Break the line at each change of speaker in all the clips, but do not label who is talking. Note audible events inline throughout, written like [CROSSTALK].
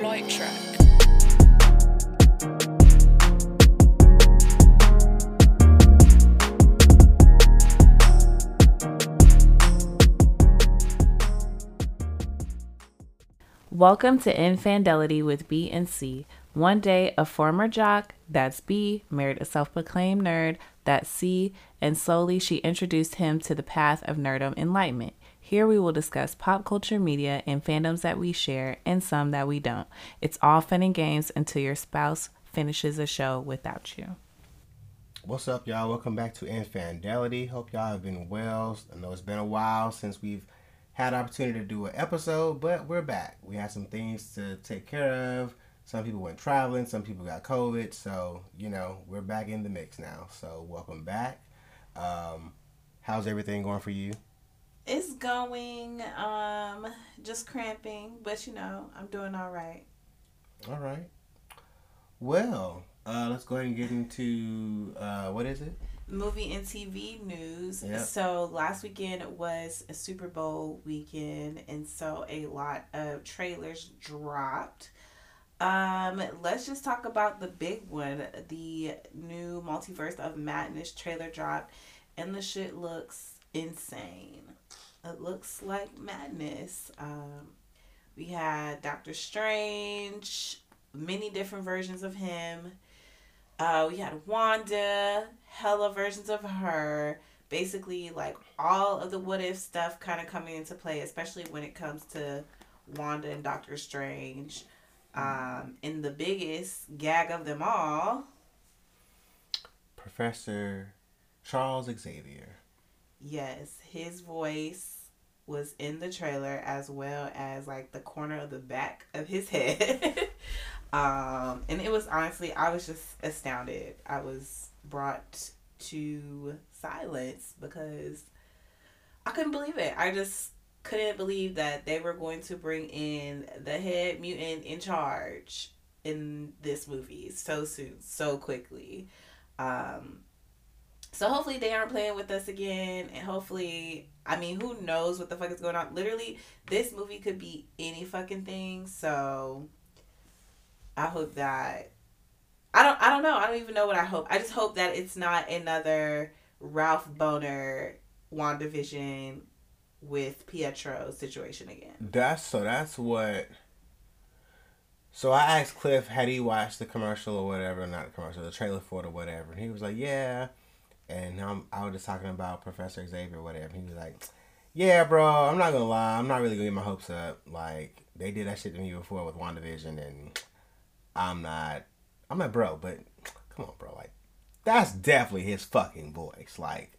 Flight track.
Welcome to Infandelity with B and C. One day, a former jock, that's B, married a self proclaimed nerd, that's C, and slowly she introduced him to the path of nerdom enlightenment. Here we will discuss pop culture media and fandoms that we share and some that we don't. It's all fun and games until your spouse finishes a show without you.
What's up, y'all? Welcome back to Infandelity. Hope y'all have been well. I know it's been a while since we've had opportunity to do an episode, but we're back. We had some things to take care of. Some people went traveling, some people got COVID, so you know we're back in the mix now. So welcome back. Um, how's everything going for you?
It's going, um, just cramping, but you know I'm doing all right.
All right. Well, uh, let's go ahead and get into uh, what is it?
movie and TV news.
Yep.
So last weekend was a Super Bowl weekend, and so a lot of trailers dropped. Um, let's just talk about the big one. The new Multiverse of Madness trailer dropped, and the shit looks insane. It looks like madness. Um, we had Doctor Strange, many different versions of him. Uh, we had Wanda, hella versions of her. Basically, like all of the what if stuff kind of coming into play, especially when it comes to Wanda and Doctor Strange. Um, and the biggest gag of them all,
Professor Charles Xavier.
Yes, his voice was in the trailer as well as like the corner of the back of his head. [LAUGHS] um, and it was honestly, I was just astounded. I was brought to silence because I couldn't believe it. I just couldn't believe that they were going to bring in the head mutant in charge in this movie so soon, so quickly. Um, so hopefully they aren't playing with us again, and hopefully, I mean, who knows what the fuck is going on? Literally, this movie could be any fucking thing. So I hope that I don't I don't know. I don't even know what I hope. I just hope that it's not another Ralph Bohner WandaVision with Pietro situation again.
That's so. That's what. So I asked Cliff, had he watched the commercial or whatever, not the commercial, the trailer for it or whatever, and he was like, yeah. And I'm, I was just talking about Professor Xavier whatever. He was like, yeah, bro, I'm not gonna lie, I'm not really gonna get my hopes up. Like they did that shit to me before with WandaVision, and I'm not. I'm like, bro, but come on, bro, like that's definitely his fucking voice. Like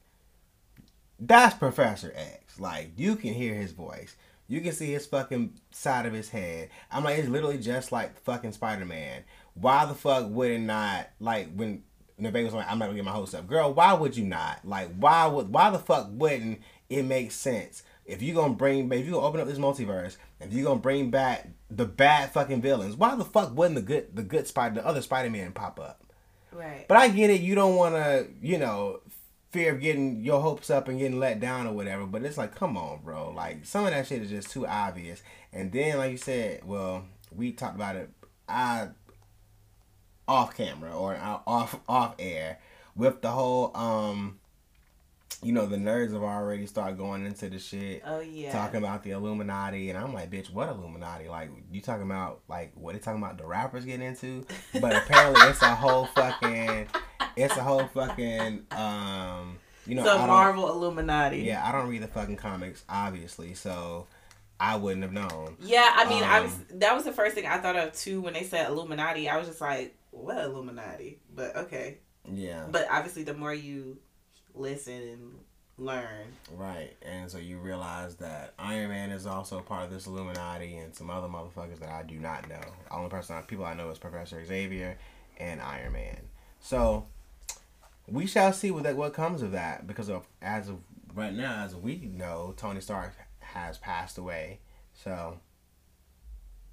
that's Professor X. Like you can hear his voice. You can see his fucking side of his head. I'm like, it's literally just like fucking Spider Man. Why the fuck would it not like when Nevada was like, I'm not gonna get my hopes up, girl? Why would you not? Like, why would why the fuck wouldn't it make sense if you gonna bring if you gonna open up this multiverse if you gonna bring back the bad fucking villains? Why the fuck wouldn't the good the good spider the other Spider Man pop up?
Right.
But I get it. You don't want to, you know, fear of getting your hopes up and getting let down or whatever. But it's like, come on, bro. Like some of that shit is just too obvious. And then, like you said, well, we talked about it. I off camera or off off air with the whole um you know the nerds have already started going into the shit
oh yeah.
talking about the illuminati and i'm like bitch what illuminati like you talking about like what they talking about the rappers getting into but apparently it's a whole fucking it's a whole fucking um you know
the Marvel Illuminati.
yeah i don't read the fucking comics obviously so i wouldn't have known
Yeah, I mean, I
Um,
was that was the first thing I thought of too when they said Illuminati. I was just like, what Illuminati? But okay.
yeah
But obviously, the more you listen and learn,
Right, and so you realize that Iron Man is also part of this Illuminati and some other motherfuckers that I do not know. The only person, people I know is Professor Xavier and Iron Man. So we shall see what that what comes of that because of as of right now, as we know, Tony Stark has passed away. So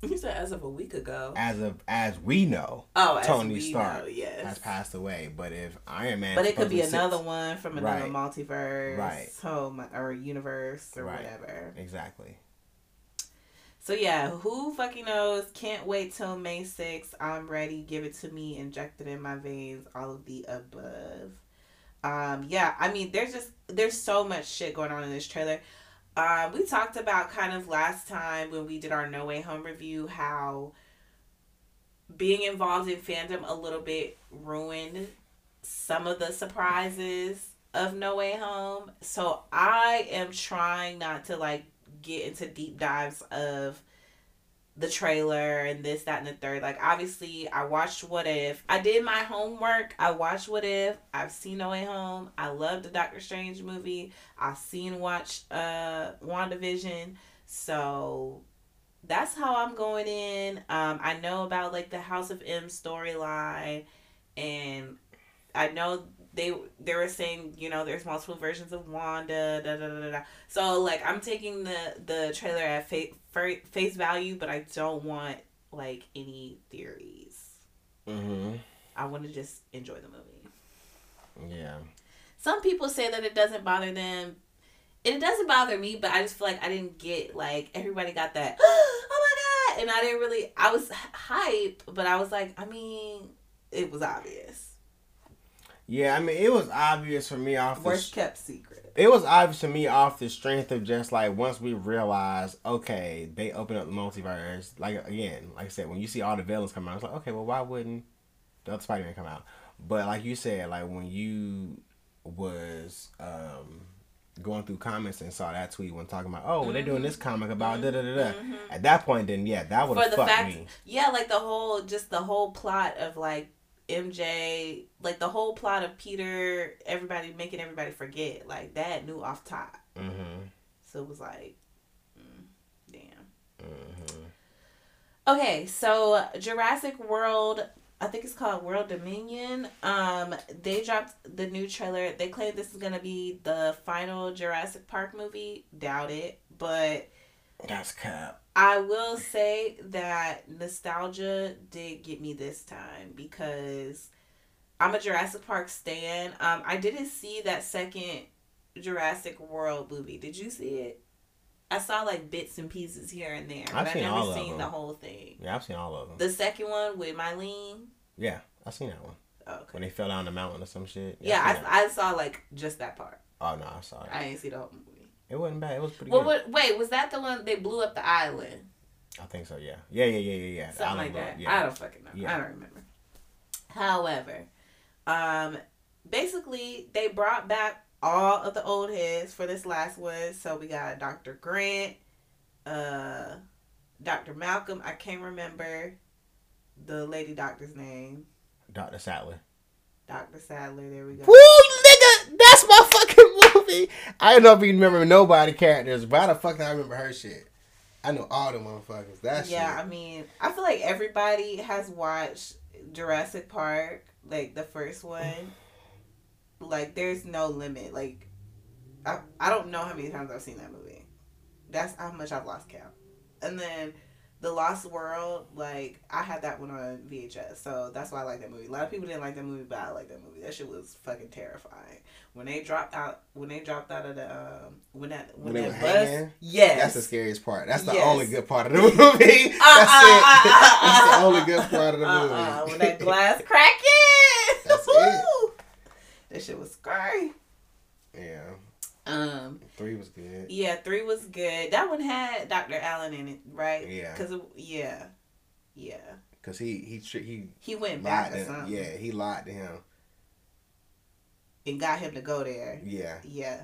you said as of a week ago.
as of as we know,
Oh, as
Tony Stark
know, yes.
has passed away. But if Iron Man,
But it could be another
sits-
one from another
Right.
multiverse,
Right.
home or universe or
Right.
whatever.
Exactly.
So yeah, who fucking knows? Can't wait till May 6th. I'm ready. Give it to me. Injected in my veins. All of the above. Um, yeah, I mean, there's just there's so much shit going on in this trailer. Uh, we talked about kind of last time when we did our No Way Home review how being involved in fandom a little bit ruined some of the surprises of No Way Home. So I am trying not to like get into deep dives of the trailer and this, that, and the third. Like, obviously, I watched What If. I did my homework. I watched What If. I've seen No Way Home. I love the Doctor Strange movie. I've seen watch uh WandaVision. So that's how I'm going in. Um, I know about like the House of M storyline, and I know they they were saying you know there's multiple versions of Wanda da da da da. So like I'm taking the the trailer at face face value, but I don't want like any theories.
Mm-hmm.
I want to just enjoy the movie.
Yeah.
Some people say that it doesn't bother them. It doesn't bother me, but I just feel like I didn't get like everybody got that. [GASPS] oh my god! And I didn't really. I was hype, but I was like, I mean, it was obvious.
Yeah, I mean, it was obvious for me off
worst the, kept secret.
It was obvious to me off the strength of just like once we realized, okay, they open up the multiverse. Like again, like I said, when you see all the villains come out, it's like, okay, well, why wouldn't the other Spider Man come out? But like you said, like when you was um going through comments and saw that tweet when talking about, oh, well, they're doing this mm-hmm. comic about da da da da. At that point, then yeah, that would have fucked fact, me.
Yeah, like the whole, just the whole plot of like MJ, like the whole plot of Peter, everybody making everybody forget, like that knew off top. Mm-hmm. So it was like, mm, damn. Mm-hmm. Okay, so Jurassic World, I think it's called World Dominion. Um, they dropped the new trailer. They claim this is gonna be the final Jurassic Park movie. Doubt it, but
that's cap.
I will say that nostalgia did get me this time because I'm a Jurassic Park stan. Um, I didn't see that second Jurassic World movie. Did you see it? I saw like bits and pieces here and there. I've seen I never all seen of them. the whole thing.
Yeah, I've seen all of them.
The second one with Mylene.
Yeah, I've seen that one. okay. When they fell down the mountain or some shit.
Yeah, yeah I, I, saw like just that part.
Oh no, I saw it.
I didn't see the whole movie.
It wasn't bad. It was pretty
well,
good.
What, wait, was that the one they blew up the island?
I think so. Yeah. Yeah. Yeah. Yeah. Yeah. Yeah.
Something like that. Yeah. I don't fucking know. Yeah. I don't remember. However, um, basically they brought back all of the old heads for this last one. So we got Dr. Grant, uh, Dr. Malcolm. I can't remember the lady doctor's name.
Dr. Sattler.
Dr. Sattler. There we go.
Woo, nigga, that's my fucking movie. I don't know if you remember nobody characters, but how the fuck do I remember her shit? I know all the motherfuckers. That
yeah,
shit.
I mean, I feel like everybody has watched Jurassic Park, like the first one. like, there's no limit. Like, I I don't know how many times I've seen that movie. That's how much I've lost count. And then the Lost World, like I had that one on VHS, so that's why I like that movie. A lot of people didn't like that movie, but I like that movie. That shit was fucking terrifying. When they dropped out, when they dropped out of the, um, when that when, when that bus, hanging, yes,
that's the scariest part. That's the yes. only good part of the movie. [LAUGHS] that's uh, it. Uh, [LAUGHS] uh, that's the only good part of the movie. Uh,
when that [LAUGHS] glass cracking, that's it. That shit was scary.
Yeah.
Um,
three was good.
Yeah, three was good. That one had Dr. Alan in it, right?
Yeah.
Cause yeah, yeah.
Cause he he he
he went back
something. Yeah, he lied to him.
And got him to go there.
Yeah.
Yeah.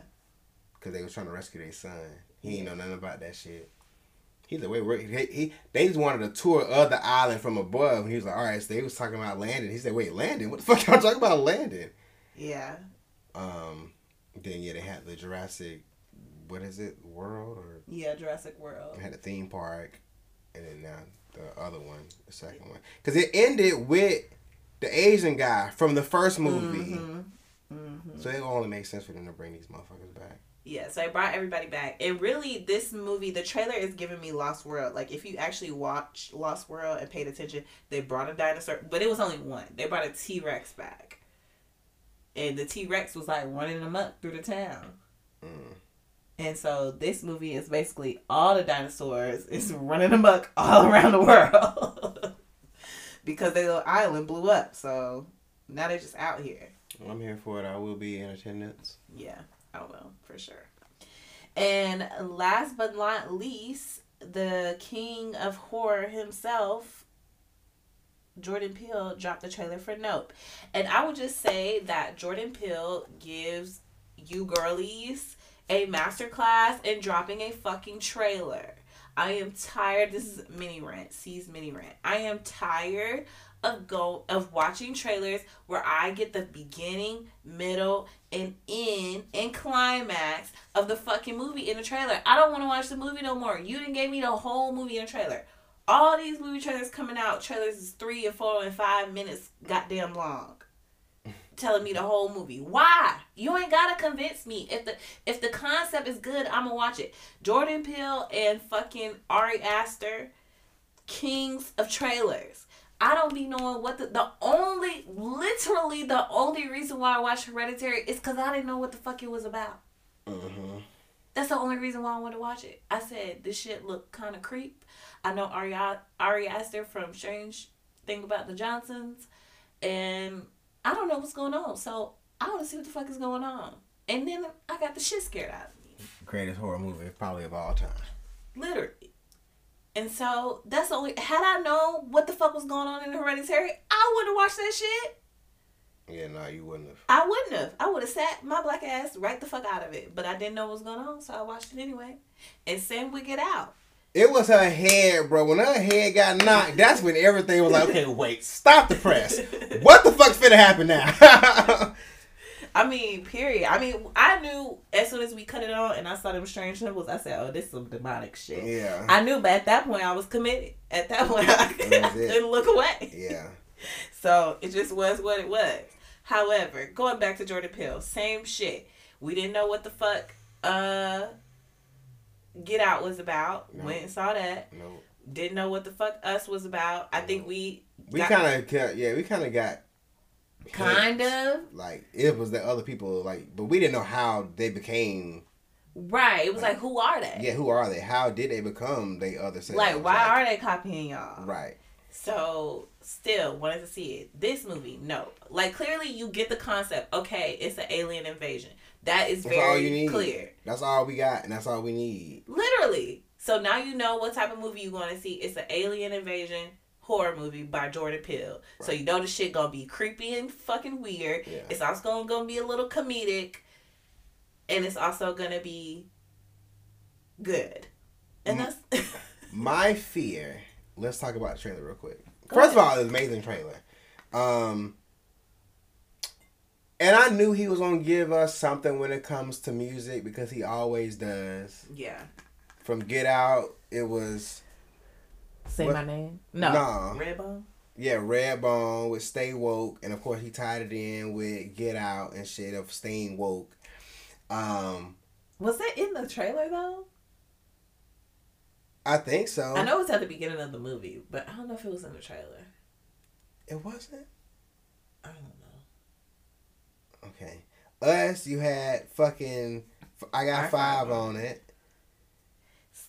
Cause they was trying to rescue their son. He yeah. ain't know nothing about that shit. He's like, wait, wait, he, he, they just wanted a tour of the island from above. And he was like, all right, so they was talking about landing. He said, wait, landing? What the fuck y'all talking about landing?
Yeah.
Um, then yeah, they had the Jurassic, what is it, World or
yeah, Jurassic World.
They had a theme park, and then now the other one, the second one, because it ended with the Asian guy from the first movie. Mm-hmm. Mm-hmm. So it only makes sense for them to bring these motherfuckers back.
Yeah, so I brought everybody back. And really, this movie, the trailer is giving me Lost World. Like, if you actually watch Lost World and paid attention, they brought a dinosaur, but it was only one. They brought a T Rex back and the T Rex was like running up through the town. Mm. And so this movie is basically all the dinosaurs is running amok all [LAUGHS] around the world [LAUGHS] because their little island blew up. So now they're just out here.
I'm here for it. I will be in attendance.
Yeah, I will for sure. And last but not least, the king of horror himself, Jordan Peele, dropped the trailer for Nope. And I would just say that Jordan Peele gives you girlies a masterclass in dropping a fucking trailer. I am tired. This is mini rant. C's mini rant. I am tired of go of watching trailers where I get the beginning, middle, and end and climax of the fucking movie in the trailer. I don't want to watch the movie no more. You didn't give me the whole movie in a trailer. All these movie trailers coming out, trailers is three and four and five minutes goddamn long. [LAUGHS] Telling me the whole movie. Why? You ain't gotta convince me. If the if the concept is good, I'ma watch it. Jordan Peele and fucking Ari Aster, kings of trailers. I don't be knowing what the the only literally the only reason why I watched Hereditary is because I didn't know what the fuck it was about.
Mm-hmm.
That's the only reason why I wanted to watch it. I said this shit looked kind of creep. I know Ari Ari Aster from Strange Thing About the Johnsons, and I don't know what's going on. So I want to see what the fuck is going on. And then I got the shit scared out of me.
Greatest horror movie probably of all time.
Literally. And so that's the only. Had I known what the fuck was going on in Hereditary, I wouldn't have watched that shit.
Yeah, no, you wouldn't have.
I wouldn't have. I would have sat my black ass right the fuck out of it. But I didn't know what was going on, so I watched it anyway. And same we Get Out.
It was her head, bro. When her head got knocked, that's when everything was like, okay, wait, stop the press. [LAUGHS] what the fuck's finna happen now? [LAUGHS]
I mean, period. I mean, I knew as soon as we cut it on and I saw them strange symbols, I said, "Oh, this is some demonic shit."
Yeah.
I knew, but at that point, I was committed. At that point, I [LAUGHS] couldn't look away.
Yeah.
So it just was what it was. However, going back to Jordan Peele, same shit. We didn't know what the fuck uh Get Out was about. Went and saw that.
Nope.
Didn't know what the fuck Us was about. I think we
we kind of yeah we kind of got
kind of
like it was the other people like but we didn't know how they became
right it was like, like who are they
yeah who are they how did they become the other
selves? like why like, are they copying y'all
right
so still wanted to see it this movie no like clearly you get the concept okay it's an alien invasion that is that's very clear.
That's all we got, and that's all we need.
Literally. So now you know what type of movie you want to see. It's an alien invasion horror movie by Jordan Peele. Right. So you know the shit gonna be creepy and fucking weird. Yeah. It's also gonna, gonna be a little comedic, and it's also gonna be good. And that's [LAUGHS]
my fear. Let's talk about the trailer real quick. Go First ahead. of all, it's amazing trailer. Um, and I knew he was gonna give us something when it comes to music because he always does.
Yeah.
From Get Out, it was.
Say what? my name. No. No. Redbone.
Yeah, Redbone with Stay Woke, and of course he tied it in with Get Out and shit of Staying Woke. Um.
Was that in the trailer though?
I think so.
I know it's at the beginning of the movie, but I don't know if it was in the trailer.
It wasn't.
I don't know.
Okay. Us, you had fucking. I got five on it.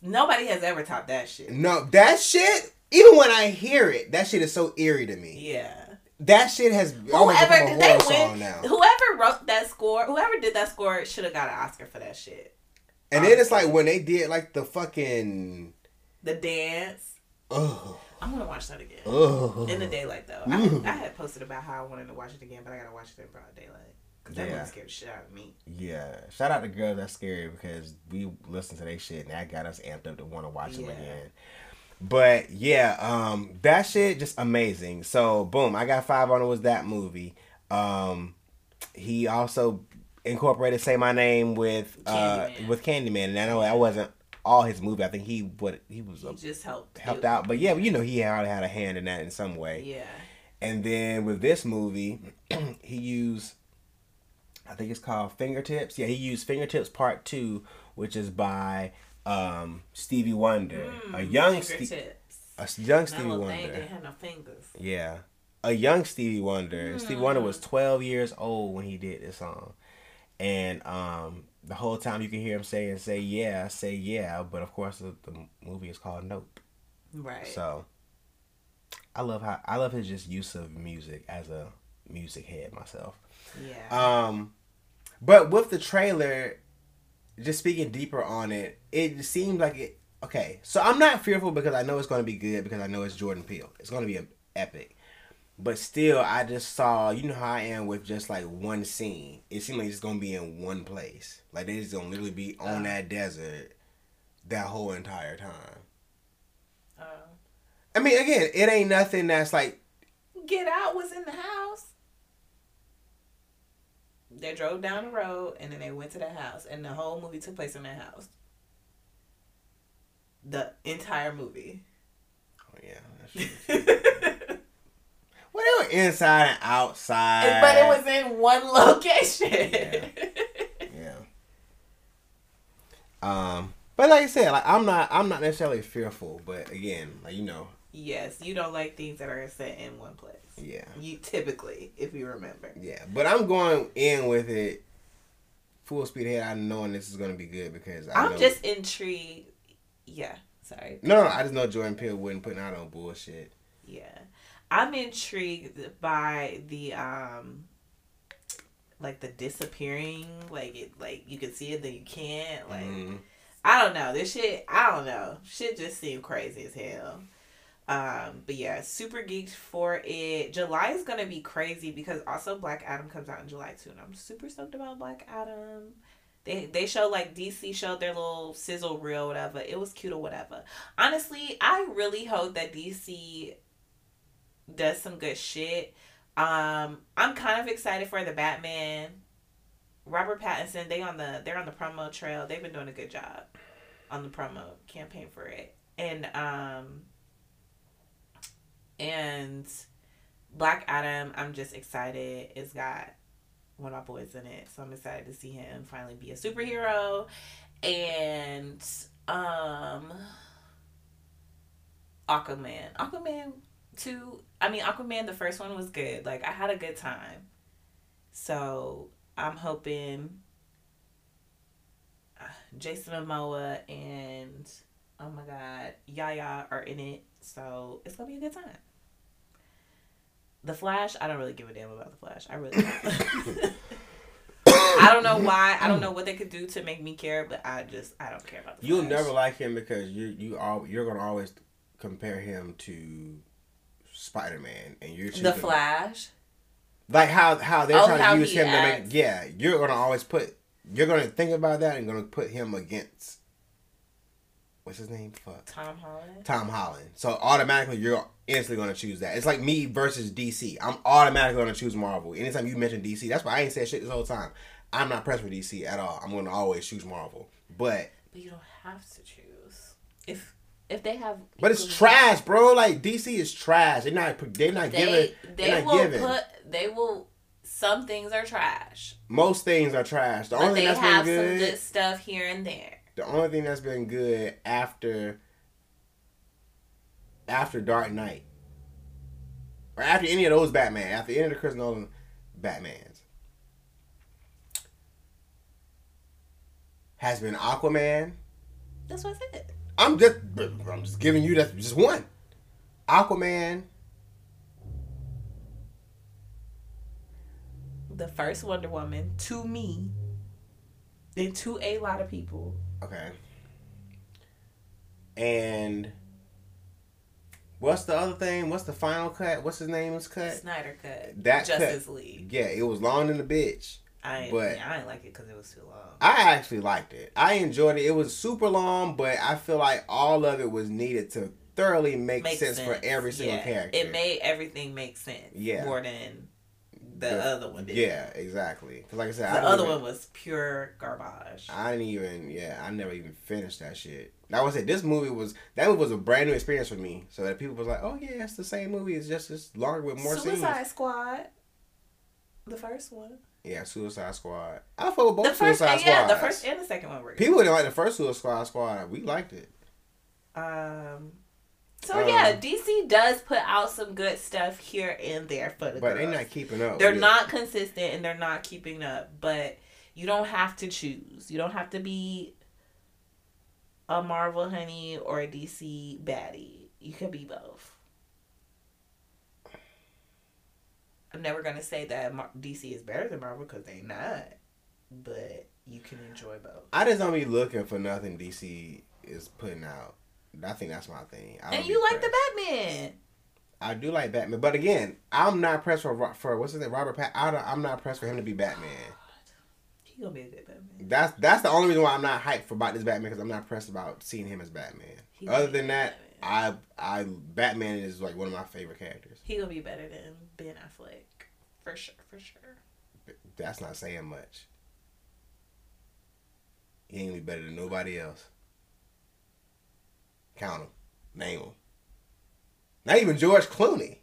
Nobody has ever topped that shit.
No, that shit. Even when I hear it, that shit is so eerie to me.
Yeah.
That shit has whoever did they win,
Whoever wrote that score, whoever did that score, should have got an Oscar for that shit.
And Honestly. then it's like when they did like the fucking
the dance.
Oh.
I'm gonna watch that again. Oh. In the daylight though. I, I, had posted about how I wanted to watch it again, but I gotta watch it in broad daylight. Cause that yeah. scared shit out of me.
Yeah. Shout out to girls that's scary because we listened to their shit and that got us amped up to want to watch yeah. them again. But yeah, um, that shit just amazing. So boom, I got five on it was that movie. Um, he also incorporated "Say My Name" with uh Candyman. with Candyman, and I know that wasn't all his movie. I think he what he was
he a, just helped
helped out, but yeah, you know he had had a hand in that in some way.
Yeah.
And then with this movie, [CLEARS THROAT] he used I think it's called Fingertips. Yeah, he used Fingertips Part Two, which is by um, Stevie Wonder, mm, a young Stevie, a young Stevie Wonder. Thing,
they had no fingers.
Yeah, a young Stevie Wonder. Mm. Stevie Wonder was twelve years old when he did this song, and um, the whole time you can hear him saying "say yeah, say yeah," but of course the, the movie is called Nope.
Right.
So I love how I love his just use of music as a music head myself.
yeah.
Um, but with the trailer, just speaking deeper on it, it seems like it. Okay, so I'm not fearful because I know it's going to be good because I know it's Jordan Peele. It's going to be a, epic. But still, I just saw. You know how I am with just like one scene. It seemed like it's going to be in one place. Like they just going to literally be on
Uh.
that desert that whole entire time.
Uh,
I mean, again, it ain't nothing that's like
Get Out was in the house. They drove down the road and then they went to the house, and the whole movie took place in that house. The entire movie.
Oh yeah, [LAUGHS] well, they were inside and outside.
but it was in one [LAUGHS] location.
Yeah. yeah. Um, but like I said, like I'm not, I'm not necessarily fearful, but again, like you know,
yes, you don't like things that are set in one place.
Yeah,
You typically, if you remember.
yeah. But I'm going in with it full speed ahead. I knowing this is gonna be good because I
I'm
know,
just intrigued. Yeah, sorry.
no, no, I just know Jordan Peele wouldn't put out on bullshit.
Yeah. I'm intrigued by the um like the disappearing, like it like you can see it then you can't. Like
Mhm.
I don't know. This shit I don't know. Shit just seemed crazy as hell. Um, but yeah, super geeked for it. July is gonna be crazy because also Black Adam comes out in July too, and I'm super stoked about Black Adam. They they show like DC showed their little sizzle reel, whatever. It was cute or whatever. Honestly, I really hope that DC does some good shit. Um, I'm kind of excited for the Batman. Robert Pattinson, they on the they're on the promo trail. They've been doing a good job on the promo campaign for it. And um and Black Adam, I'm just excited. It's got one of my boys in it. So I'm excited to see him finally be a superhero. And um Aquaman. Aquaman 2, I mean Aquaman the first one was good. Like I had a good time. So I'm hoping uh, Jason Momoa and Yahya are in it. So it's gonna be a good time. The Flash, I don't really give a damn about the Flash. I really don't. [LAUGHS] I don't know why. I don't know what they could do to make me care, but I just I don't care about the
You'll
Flash.
never like him because you you all you're gonna always compare him to Spider Man, and you're
the Flash.
like how how they're
Oh,
trying
how
to use him to make yeah you're gonna always put you're gonna think about that and gonna put him against what's his name? Fuck.
Tom Holland.
Tom Holland. So automatically you're instantly gonna choose that. It's like me versus DC I'm automatically gonna choose Marvel. Anytime you mention DC that's why I ain't said shit this whole time. I'm not pressed for DC at all. I'm gonna always choose Marvel. But
But you don't have to choose. If if they have
but it's trash bro. Like DC is trash. They're not they're not
They
giving
they
they're not
will
giving.
put they will some things are trash.
most things are trash. The
But
only
they
thing that's
have
been
some
good
good stuff here and there.
The only thing that's been good after after Dark Knight or after any of those Batman, after any of the Chris Nolan Batmans, has been Aquaman.
That's what I said.
I'm just I'm just giving you that just one. Aquaman,
The first Wonder Woman to me, then to a lot of people.
Okay, and what's the other thing? What's the final cut? What's his name's cut?
Snyder cut.
That
Justice League.
Yeah, it was long than the bitch.
I ain't,
But-
I didn't like it because it was too long.
I actually liked it. I enjoyed it. It was super long, but I feel like all of it was needed to thoroughly make
Makes
sense, for every single
Yeah.
character.
It made everything make sense.
Yeah.
More than the,
The-
other one did.
Yeah, exactly. 'Cause like I said,
The
didn't
other
even-
one was pure garbage.
I didn't even. Yeah, I never even finished that shit. Like I said, this movie was that movie was a brand new experience for me. So that people was like, "Oh yeah, it's the same movie. It's just it's longer with more
Suicide
scenes."
Squad. The first one.
Yeah, Suicide Squad. I fought with both
the first,
Suicide
yeah, the first and the second one were good.
People didn't like the first Suicide Squad. We liked it.
Um. So
Um,
yeah, DC does put out some good stuff here and there for the
But
girls.
they're not keeping up.
They're
it.
not consistent and they're not keeping up. But You don't have to choose. You don't have to be a Marvel honey or a DC baddie. You can be both. I'm never gonna say that Mar- DC is better than Marvel because they're not, but you can enjoy both.
I just don't be looking for nothing DC is putting out. I think that's my thing.
And you like the. Batman.
I do like Batman, but again, I'm not pressed for for what's his name, Robert Pat. I I'm not pressed for him to be Batman.
He gonna be a good Batman.
That's that's the only reason why I'm not hyped for about this Batman because I'm not pressed about seeing him as Batman.
He
Other than that,
Batman.
I I Batman is like one of my favorite characters.
he gonna be better than Ben Affleck, for sure, for sure.
That's not saying much. He ain't gonna be better than nobody else. Count him, name him. Not even George Clooney.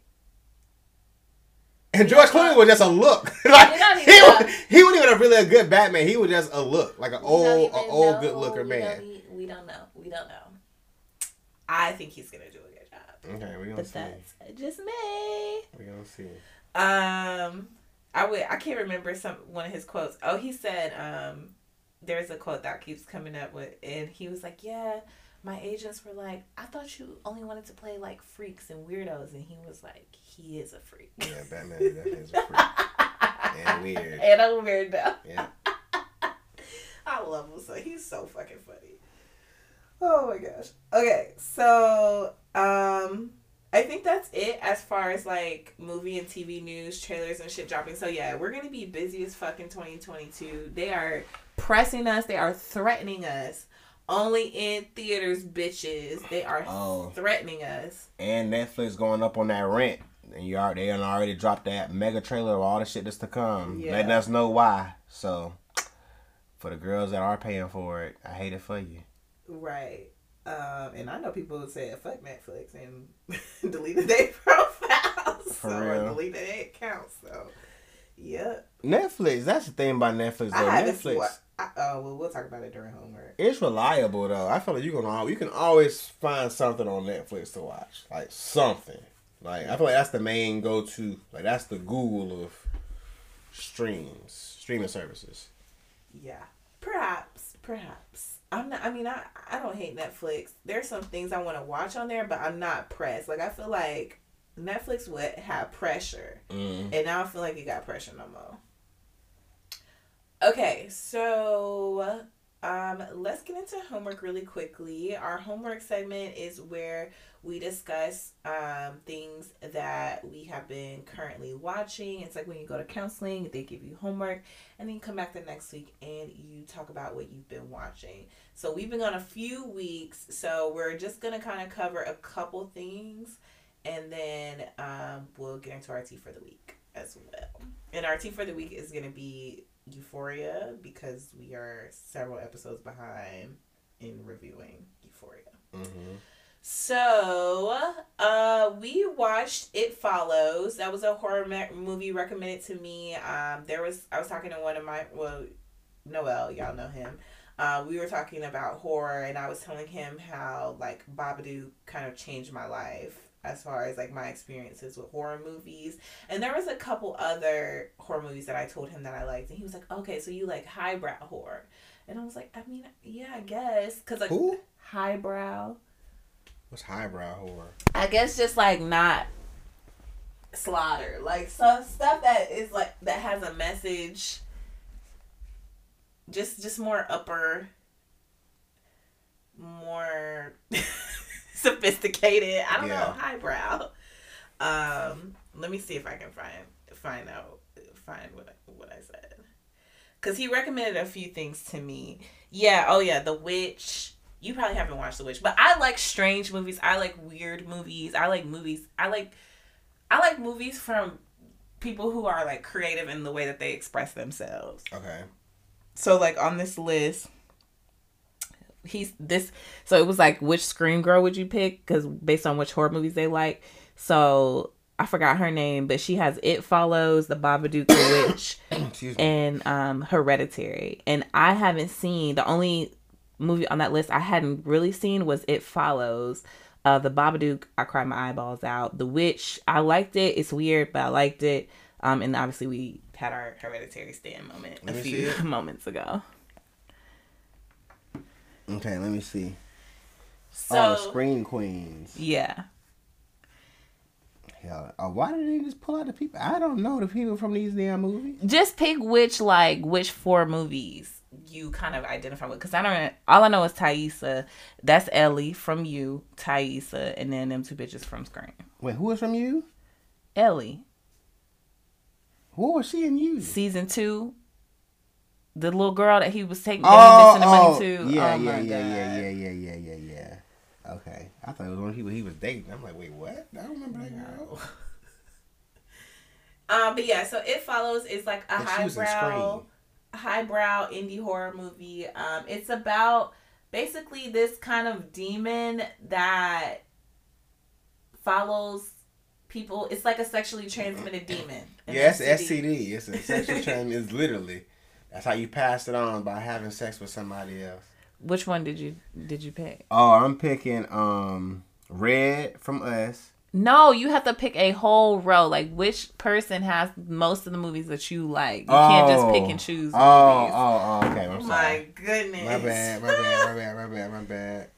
And George Clooney was just a look. [LAUGHS] like he, was, he wasn't even a really a good Batman. He was just a look, like an old, old
know.
good looker
We
man.
don't We don't know. We don't know. I think he's gonna do a good job,
Okay, we're gonna
but
see.
that's just me.
We're gonna see.
Um, I would. I can't remember some one of his quotes. Oh, he said, um, there's a quote that keeps coming up with, and he was like, "Yeah, my agents were like, I thought you only wanted to play like freaks and weirdos," and he was like, "He is a freak."
Yeah, Batman is a freak and weird. [LAUGHS]
and a weirdo.
Yeah. [LAUGHS]
I love him so he's so fucking funny. Oh my gosh. Okay, so um I think that's it as far as like movie and TV news, trailers and shit dropping. So yeah, we're gonna be busy as fuck in 2022. They are pressing us, they are threatening us. Only in theaters, bitches. They are
Oh.
threatening us.
And Netflix going up on that rent. And you are they already dropped that mega trailer of all the shit that's to come.
Yeah.
Letting us know why. So for the girls that are paying for it, I hate it for you.
Right. Um, and I know people who said fuck Netflix and [LAUGHS] deleted their profiles.
For
so, or
real?
deleted their accounts. So, yep.
Netflix, that's the thing about Netflix though. Netflix
I, oh, well, we'll talk about it during homework.
it's reliable though. I feel like you can you can always find something on Netflix to watch. Like something. Like I feel like that's the main go to like that's the Google of streams, streaming services.
Yeah. Perhaps. Perhaps. I'm not, I mean, I, I don't hate Netflix. There's some things I want to watch on there, but I'm not pressed. Like, I feel like Netflix would have pressure.
Mm.
And now I feel like you got pressure no more. Okay, so um, let's get into homework really quickly. Our homework segment is where we discuss um, things that we have been currently watching. It's like when you go to counseling, they give you homework, and then you come back the next week and you talk about what you've been watching. So we've been on a few weeks, so we're just gonna kind of cover a couple things, and then um, we'll get into our tea for the week as well. And our tea for the week is gonna be Euphoria because we are several episodes behind in reviewing Euphoria.
Mm-hmm.
So, uh, we watched It Follows. That was a horror me- movie recommended to me. Um, there was I was talking to one of my well, Noel, y'all know him. Uh, we were talking about horror, and I was telling him how like Babadook kind of changed my life as far as like my experiences with horror movies. And there was a couple other horror movies that I told him that I liked, and he was like, "Okay, so you like highbrow horror?" And I was like, "I mean, yeah, I guess, cause like
Who?
highbrow."
What's highbrow horror?
I guess just like not slaughter, like some stuff that is like that has a message. Just just more upper, more [LAUGHS] sophisticated. I don't
Yeah.
know, highbrow. Um, let me see if I can find find out find what I, what I said. Cause he recommended a few things to me. Yeah, oh yeah, The Witch. You probably haven't watched The Witch, but I like strange movies. I like weird movies. I like movies. I like I like movies from people who are like creative in the way that they express themselves.
Okay.
So like on this list, he's this. So it was like which scream girl would you pick? Because based on which horror movies they like. So I forgot her name, but she has It Follows, The Babadook, The Witch, [COUGHS] and um Hereditary. And I haven't seen the only movie on that list I hadn't really seen was It Follows. Uh, the Babadook, I cried my eyeballs out. The Witch, I liked it. It's weird, but I liked it. Um, and obviously we had our hereditary stand moment
Let
a few [LAUGHS] moments ago.
Okay, let me see.
So
oh, Scream Queens.
yeah,
Hell, uh, why did they just pull out the people? I don't know the people from these damn movies.
just pick which like which four movies you kind of identify with because I don't. All I know is Thaisa. That's Ellie from you, Thaisa, and then them two bitches from Scream.
Wait, who was from you?
Ellie,
What was she in you?
season two. The little girl that he was taking,
Oh,
he missing the
oh,
money to.
yeah,
oh
yeah, yeah, yeah, yeah, yeah, yeah, yeah, yeah. Okay, I thought it was one of the he was dating. I'm like, wait, what? I don't remember that girl. [LAUGHS]
Um, but yeah, so it follows is like a
And she was in
highbrow, highbrow indie horror movie. Um, it's about basically this kind of demon that follows people. It's like a sexually transmitted demon. [CLEARS THROAT]
Yeah, it's
STD.
It's a sexual [LAUGHS] trend. It's literally that's how you pass it on by having sex with somebody else.
Which one did you did you pick?
Oh, I'm picking um Red from Us.
No, you have to pick a whole row. Like which person has most of the movies that you like. You can't just pick and choose.
Oh,
movies.
oh, oh, okay.
Oh
I'm
my
sorry.
goodness.
My bad, my bad, my bad, my bad, my bad.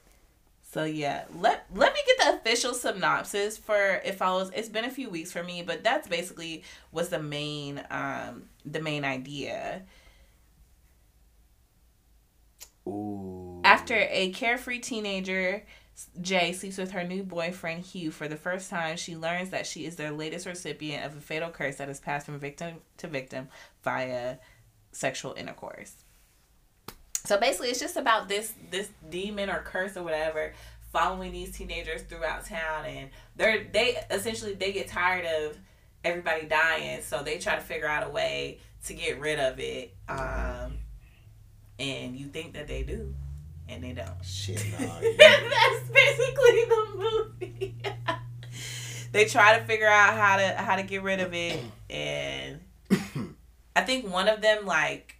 So yeah, let let me get the official synopsis for it follows. It's been a few weeks for me, but that's basically what's the main um the main idea.
Ooh.
After a carefree teenager, Jay sleeps with her new boyfriend Hugh for the first time, she learns that she is their latest recipient of a fatal curse that is passed from victim to victim via sexual intercourse. So basically, it's just about this this demon or curse or whatever following these teenagers throughout town, and they're they essentially they get tired of everybody dying, so they try to figure out a way to get rid of it. Um, and you think that they do, and they don't.
Shit, no. [LAUGHS]
That's basically the movie. [LAUGHS] they try to figure out how to how to get rid of it, and I think one of them like,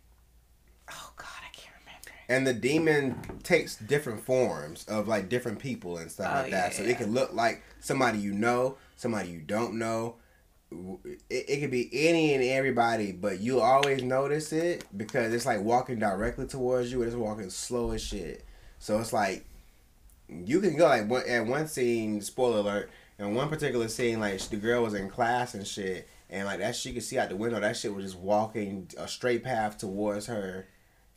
oh god, I can't remember.
and the demon takes different forms of like different people and stuff
Oh,
like that.
yeah,
so it can look like somebody you know, somebody you don't know. It, it could be any and everybody, but you'll always notice it because it's like walking directly towards you and it's walking slow as shit. So it's like you can go like one, at one scene, spoiler alert, in one particular scene, like the girl was in class and shit, and like that she could see out the window, that shit was just walking a straight path towards her,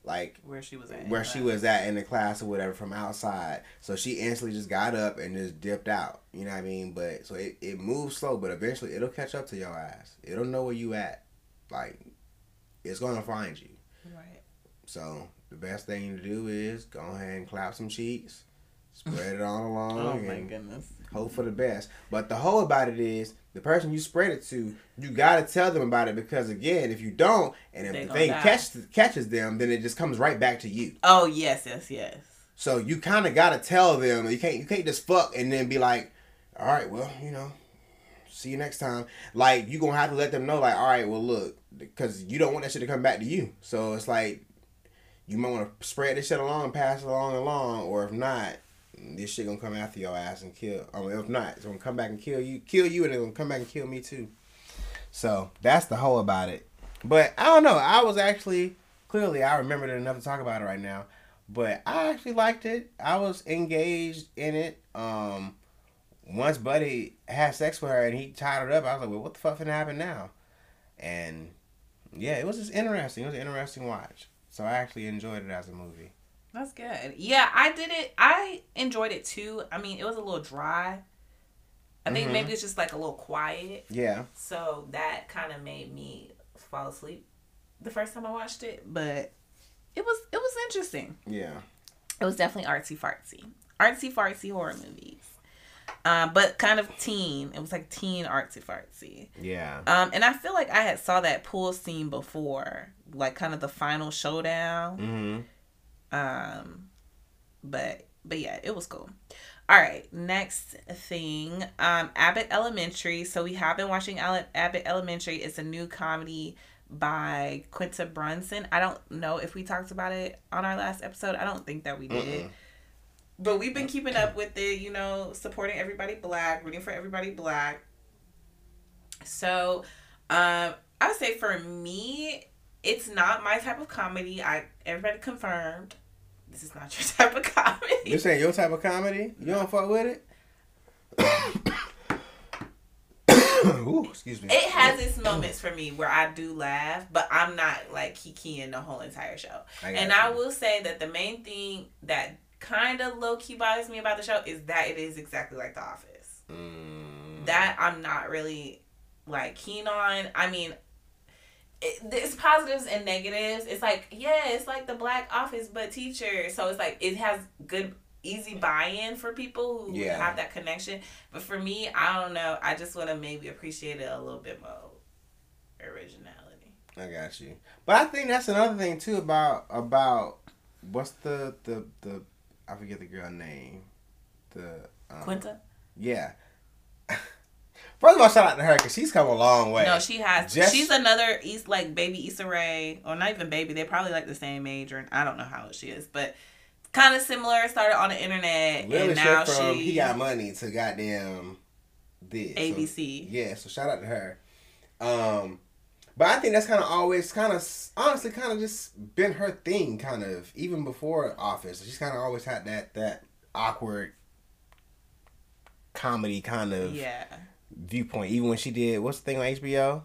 like
Where she was at.
where she was at in the class or whatever from outside. So she instantly just got up and just dipped out. You know what I mean? But so it, it moves slow, but eventually it'll catch up to your ass. It'll know where you at. Like it's gonna find you.
Right.
So the best thing to do is go ahead and clap some cheeks, spread it [LAUGHS] all along,
Oh my goodness.
Hope for the best. But the whole about it is the person you spread it to, you gotta tell them about it because again, if you don't, and if
They
the thing
die.
catches catches them, then it just comes right back to you.
Oh yes, yes, yes.
So you kind of gotta tell them. You can't you can't just fuck and then be like, all right, well, you know, see you next time. Like you gonna have to let them know, like, all right, well, look, because you don't want that shit to come back to you. So it's like you might want to spread this shit along, pass it along, along, or if not, this shit gonna come after your ass and kill. Mean, if not, it's gonna come back and kill you, kill you, and it's gonna come back and kill me too. So that's the whole about it. But I don't know. I was actually clearly I remembered it enough to talk about it right now. But I actually liked it. I was engaged in it. Um, once Buddy had sex with her and he tied her up, I was like, "Well, what the fuck finna happen now?" And yeah, it was just interesting. It was an interesting watch. So I actually enjoyed it as a movie.
That's good. Yeah, I did it. I enjoyed it too. I mean, it was a little dry. I think
Mhm.
maybe it's just like a little quiet.
Yeah.
So that kind of made me fall asleep the first time I watched it, but it was it was interesting.
Yeah.
It was definitely artsy fartsy, artsy fartsy horror movies, um, but kind of teen. It was like teen artsy fartsy.
Yeah.
Um, and I feel like I had saw that pool scene before, like kind of the final showdown.
Mm-hmm.
Um, but but yeah, it was cool. All right, next thing, um, Abbott Elementary. So we have been watching Abbott Elementary. It's a new comedy by Quinta Brunson. I don't know if we talked about it on our last episode. I don't think that we did.
Mm-mm.
But we've been keeping up with it, you know, supporting everybody black, rooting for everybody black. So, um, I would say for me, it's not my type of comedy. I everybody confirmed. This is not your [LAUGHS] type of comedy.
You saying your type of comedy? You don't fuck with it? [COUGHS] Ooh, excuse me.
It has its moments for me where I do laugh, but I'm not like kikiing the whole entire show.
I
and
you.
I will say that the main thing that kind of low key bothers me about the show is that it is exactly like The Office.
Mm,
That I'm not really like keen on. I mean, it, there's positives and negatives. It's like yeah, it's like the Black Office but teacher. So it's like it has good easy buy-in for people who
Yeah.
have that connection. But for me, I don't know. I just want to maybe appreciate it a little bit more originality.
I got you. But I think that's another thing too about about what's the the the I forget the girl name. The um,
Quinta?
Yeah. First of all, shout out to her because she's come a long way.
No, she has.
Just-
she's another East like baby Issa Rae, or not even baby. They're probably like the same age, or I don't know how old she is, but kind of similar. Started on the internet, and now
from
she
he got money to goddamn this. So,
ABC.
yeah, so shout out to her. Um, but I think that's kind of always kind of honestly kind of just been her thing, kind of even before Office. She's kind of always had that that awkward comedy kind of
yeah,
viewpoint. Even when she did what's the thing on HBO?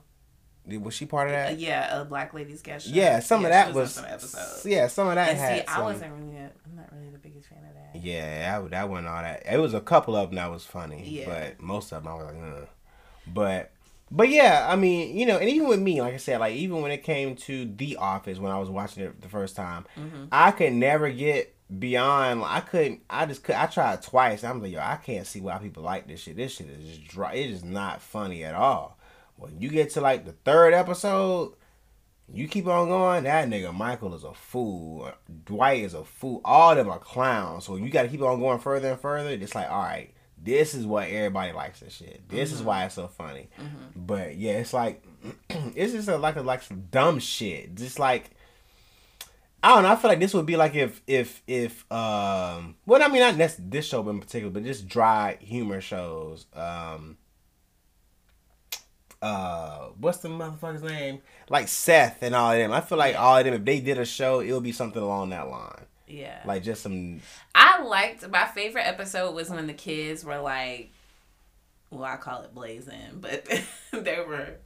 Did- Was she part of
Uh,
that?
yeah, a Black Lady Sketch. Show.
Yeah, some of that was,
some episodes.
yeah, some of that
And
had
see, I wasn't really. A, I'm not really the biggest fan of that.
Yeah, that, that wasn't all that. It was a couple of them that was funny,
Yeah.
but most of them I was like, Ugh. but but yeah, I mean, you know, and even with me, like I said, like even when it came to The Office, when I was watching it the first time,
Mhm.
I could never get beyond. I couldn't. I just could. I tried twice. I'm like, yo, I can't see why people like this shit. This shit is just dry. It is not funny at all. When you get to like the third episode, you keep on going. That nigga Michael is a fool. Uh, Dwight is a fool. All of them are clowns. So you got to keep on going further and further. It's like, all right, this is what everybody likes. This shit. This is mm-hmm. why it's so funny. Mm-hmm. But yeah, it's like [CLEARS THROAT] it's just a, like a, like some dumb shit. Just like I don't know. I feel like this would be like if if if um well I mean not this this show in particular, but just dry humor shows. Um uh what's the motherfucker's name? Like Seth and all of them. I feel like all of them if they did a show, it would be something along that line.
Yeah.
Like just some
I liked my favorite episode was when the kids were like, well, I call it blazing, but [LAUGHS] they were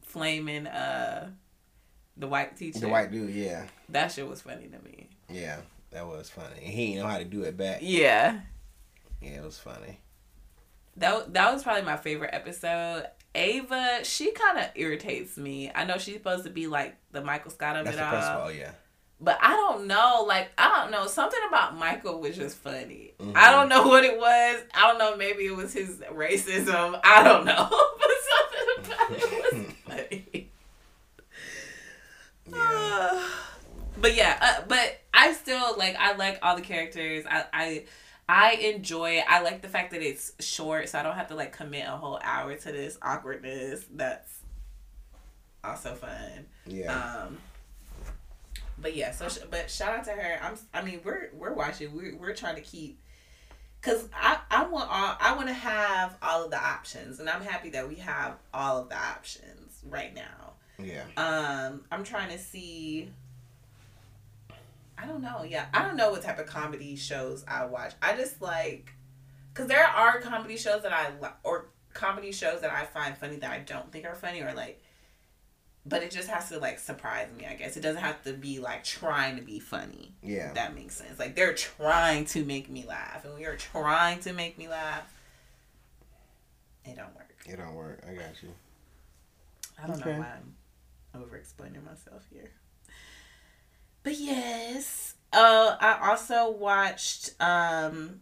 flaming uh the white teacher.
the white dude, yeah.
That shit was funny to me.
Yeah. That was funny. And he didn't know how to do it back.
Yeah.
Yeah, it was funny.
That that was probably my favorite episode. Ava, she kind of irritates me. I know she's supposed to be like the Michael Scott of
That's
it
the
all,
principal, yeah.
but I don't know. Like I don't know. Something about Michael was just funny.
Mhm.
I don't know [LAUGHS] what it was. I don't know. Maybe it was his racism. I don't know. [LAUGHS] but something about it was funny.
Yeah.
But yeah, uh, but I still like. I like all the characters. I I. I enjoy it. I like the fact that it's short, so I don't have to like commit a whole hour to this awkwardness. That's also fun.
Yeah.
Um, but yeah, so sh- but shout out to her. I'm. I mean, we're we're watching. We're we're trying to keep. Cause I I want all I want to have all of the options, and I'm happy that we have all of the options right now.
yeah.
Um, I'm trying to see. I don't know. Yeah, I don't know what type of comedy shows I watch. I just like, cause there are comedy shows that I li- or comedy shows that I find funny that I don't think are funny or like, but it just has to like surprise me. I guess it doesn't have to be like trying to be funny.
Yeah.
That makes sense. Like they're trying to make me laugh, and when you're trying to make me laugh, it don't work.
It don't work. I got you.
I don't
Okay.
know why I'm over explaining myself here. But yes. Uh I also watched um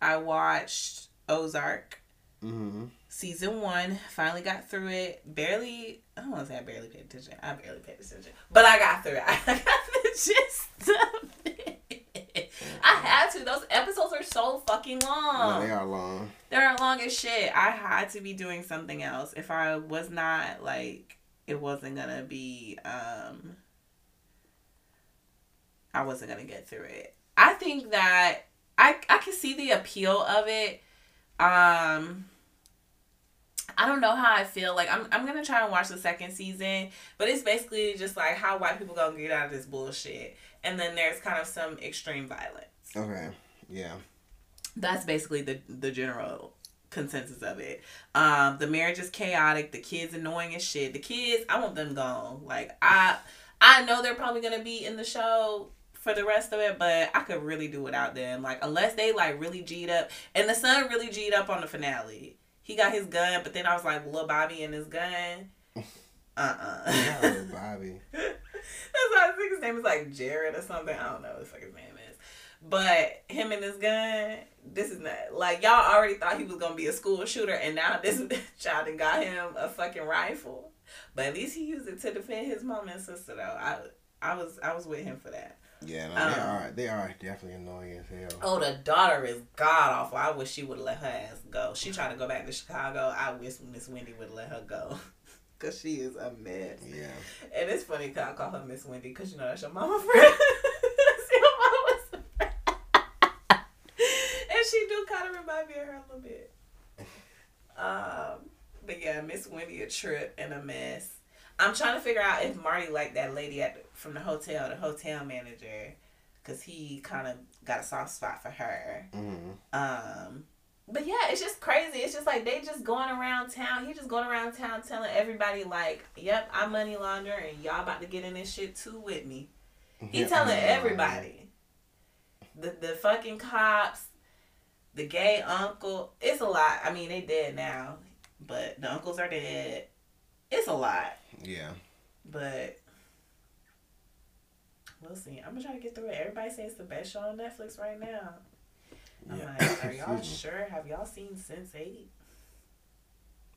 I watched Ozark
Mm-hmm.
season one. Finally got through it. Barely I don't want to say I barely paid attention. I barely paid attention. But I got through it. [LAUGHS] I got the gist of it. I had to. Those episodes are so fucking long.
No, they are long.
They're long as shit. I had to be doing something else. If I was not like it wasn't gonna be um I wasn't gonna get through it. I think that I I can see the appeal of it. Um I don't know how I feel. Like I'm I'm gonna try and watch the second season, but it's basically just like how white people gonna get out of this bullshit. And then there's kind of some extreme violence.
Okay. Yeah.
That's basically the the general consensus of it. Um, the marriage is chaotic. The kids annoying as shit. The kids, I want them gone. Like I, I know they're probably gonna be in the show for the rest of it, but I could really do without them. Like unless they like really G'd up, and the son really G'd up on the finale. He got his gun, but then I was like, little Bobby and his gun. Uh [LAUGHS] uh-uh. uh.
little [LAUGHS] Bobby.
That's why I think his name is like Jared or something. I don't know what the fuck his name is. But him and his gun, this is not like y'all already thought he was gonna be a school shooter, and now this [LAUGHS] child and got him a fucking rifle. But at least he used it to defend his mom and sister, though. I I was I was with him for that.
Yeah, no, um, they are they are definitely annoying as hell.
Oh, the daughter is god awful. I wish she would have let her ass go. She tried to go back to Chicago. I wish Miss Wendy would let her go. [LAUGHS] Cause she is a mess.
Yeah.
And it's funny cause I call her Miss Wendy because you know that's your mama friend. [LAUGHS] your friend. [LAUGHS] and she do kind of remind me of her a little bit. Um, but yeah, Miss Wendy a trip and a mess. I'm trying to figure out if Marty liked that lady at the, from the hotel, the hotel manager, because he kind of got a soft spot for her.
Mm-hmm.
Um, but yeah, it's just crazy. It's just like they just going around town. He just going around town telling everybody like, "Yep, I'm money launder, and y'all about to get in this shit too with me." He yeah, telling everybody. The the fucking cops, the gay uncle. It's a lot. I mean, they dead now, but the uncles are dead. It's a lot.
Yeah.
But we'll see. I'm gonna try to get through it. Everybody says it's the best show on Netflix right now. I'm yeah. like, are [LAUGHS] y'all sure? Have y'all seen Sense8?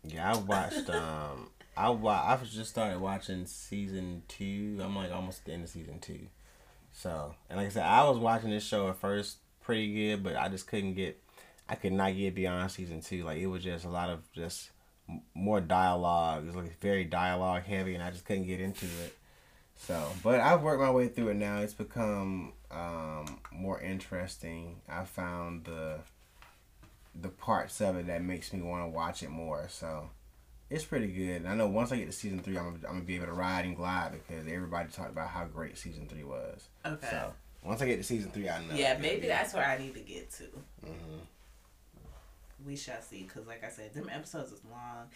Yeah, I watched. um, I wa- I just started watching season two. I'm like almost at the end of season two. So, and like I said, I was watching this show at first pretty good, but I just couldn't get. I could not get beyond season two. Like it was just a lot of just more dialogue. It was like very dialogue heavy, and I just couldn't get into it. So, but I've worked my way through it now. It's become um, more interesting. I found the the parts of it that makes me want to watch it more. So, it's pretty good. And I know once I get to season three, I'm, I'm gonna be able to ride and glide because everybody talked about how great season three was.
Okay.
So once I get to season three, I know.
Yeah, maybe that's where I need to get to.
Mm-hmm
we shall see. Cause like I said, them episodes is long.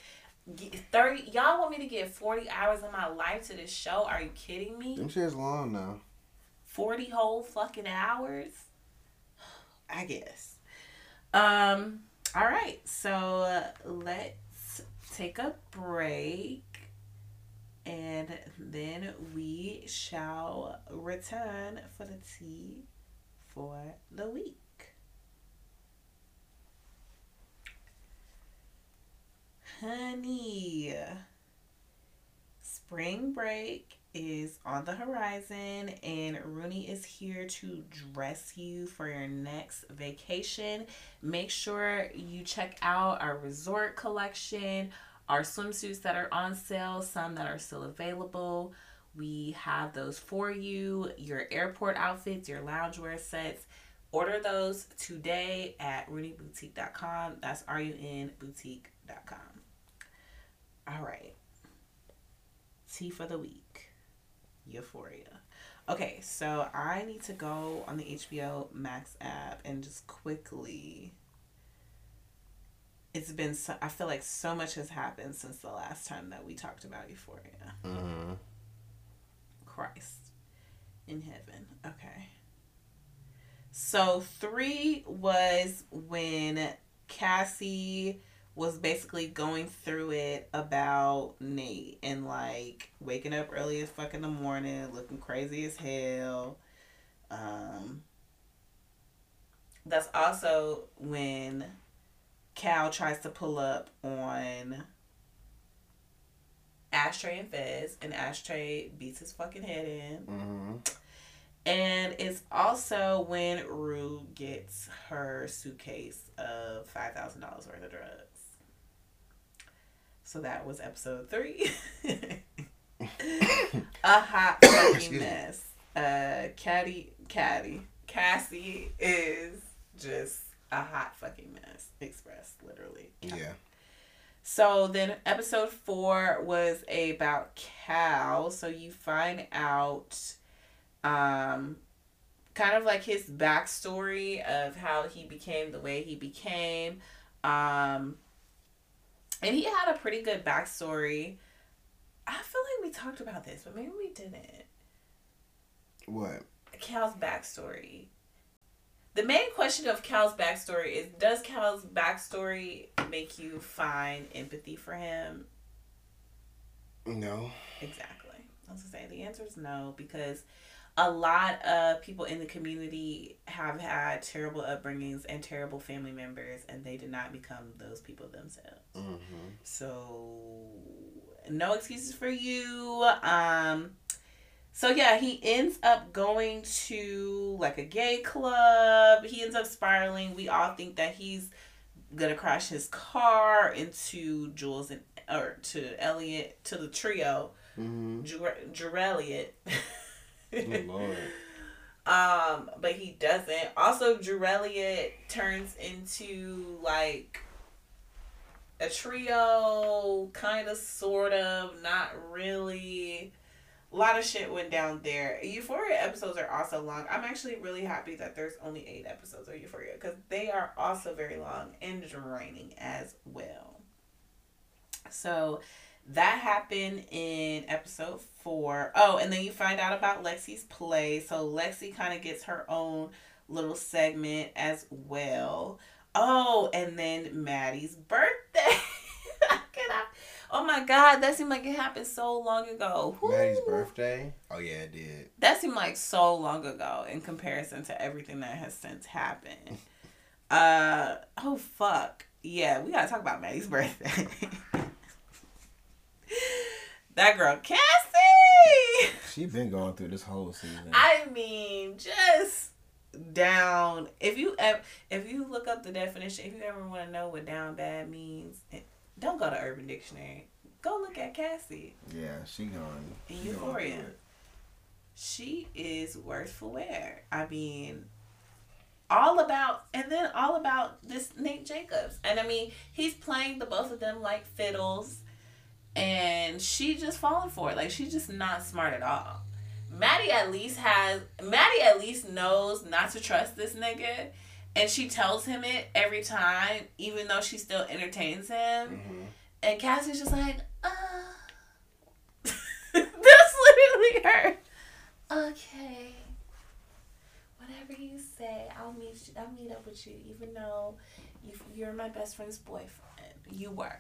Thirty. Y'all want me to get forty hours of my life to this show? Are you kidding me?
Them shit's long now.
Forty whole fucking hours. [SIGHS] I guess. Um. All right. So uh, let's take a break. And then we shall return for the tea for the week. Honey. Spring break is on the horizon, and Rooney is here to dress you for your next vacation. Make sure you check out our resort collection, our swimsuits that are on sale, some that are still available. We have those for you. Your airport outfits, your loungewear sets. Order those today at RooneyBoutique.com. That's R U N boutique.com. All right. Tea for the week. Euphoria. Okay, so I need to go on the HBO Max app and just quickly. It's been so. I feel like so much has happened since the last time that we talked about Euphoria.
Mm-hmm.
Christ in heaven. Okay. So three was when Cassie was basically going through it about Nate and like waking up early as fuck in the morning, looking crazy as hell. Um, that's also when Cal tries to pull up on Ashtray and Fez, and Ashtray beats his fucking head in.
Mm-hmm.
And it's also when Rue gets her suitcase of $5,000 worth of drugs. So that was episode three. [LAUGHS] a hot [COUGHS] fucking mess. Uh, Caddy, Caddy, Cassie is just a hot fucking mess. Express, literally.
Yeah.
So then episode four was about Cal. So you find out um kind of like his backstory of how he became the way he became. Um and he had a pretty good backstory. I feel like we talked about this, but maybe we didn't.
What?
Cal's backstory. The main question of Cal's backstory is Does Cal's backstory make you find empathy for him?
No.
Exactly. I was gonna say the answer is no because a lot of people in the community have had terrible upbringings and terrible family members, and they did not become those people themselves.
Mm-hmm.
So no excuses for you. Um so yeah, he ends up going to like a gay club. He ends up spiraling. We all think that he's gonna crash his car into Jules and or to Elliot to the trio.
Mm-hmm.
Jureliot.
Oh, [LAUGHS] [LAUGHS] Lord.
Um, but he doesn't. Also, Jureliot turns into like a trio, kind of, sort of, not really. A lot of shit went down there. Euphoria episodes are also long. I'm actually really happy that there's only eight episodes of Euphoria because they are also very long and draining as well. So that happened in episode four. Oh, and then you find out about Lexi's play. So Lexi kind of gets her own little segment as well. Oh, and then Maddie's birthday. [LAUGHS] Oh my God, that seemed like it happened so long ago.
Maddie's birthday? Oh, yeah, it did.
That seemed like so long ago in comparison to everything that has since happened. [LAUGHS] uh oh fuck. Yeah, we gotta talk about Maddie's [LAUGHS] birthday. [LAUGHS] that girl Cassie.
She been going through this whole season.
I mean, just down. If you ever, if you look up the definition, if you ever want to know what down bad means, don't go to Urban Dictionary. Go look at Cassie.
yeah, she going.
In
she going
Euphoria.
it.
She is worth for wear. I mean, all about, and then all about this Nate Jacobs. And I mean, he's playing the both of them like fiddles, and she just falling for it. Like, she's just not smart at all. Maddie at least has, Maddie at least knows not to trust this nigga. And she tells him it every time, even though she still entertains him.
Mhm.
And Cassie's just like, uh. [LAUGHS] That's literally her. Okay. Whatever you say, I'll meet you, I'll meet up with you, even though you, you're my best friend's boyfriend. You were.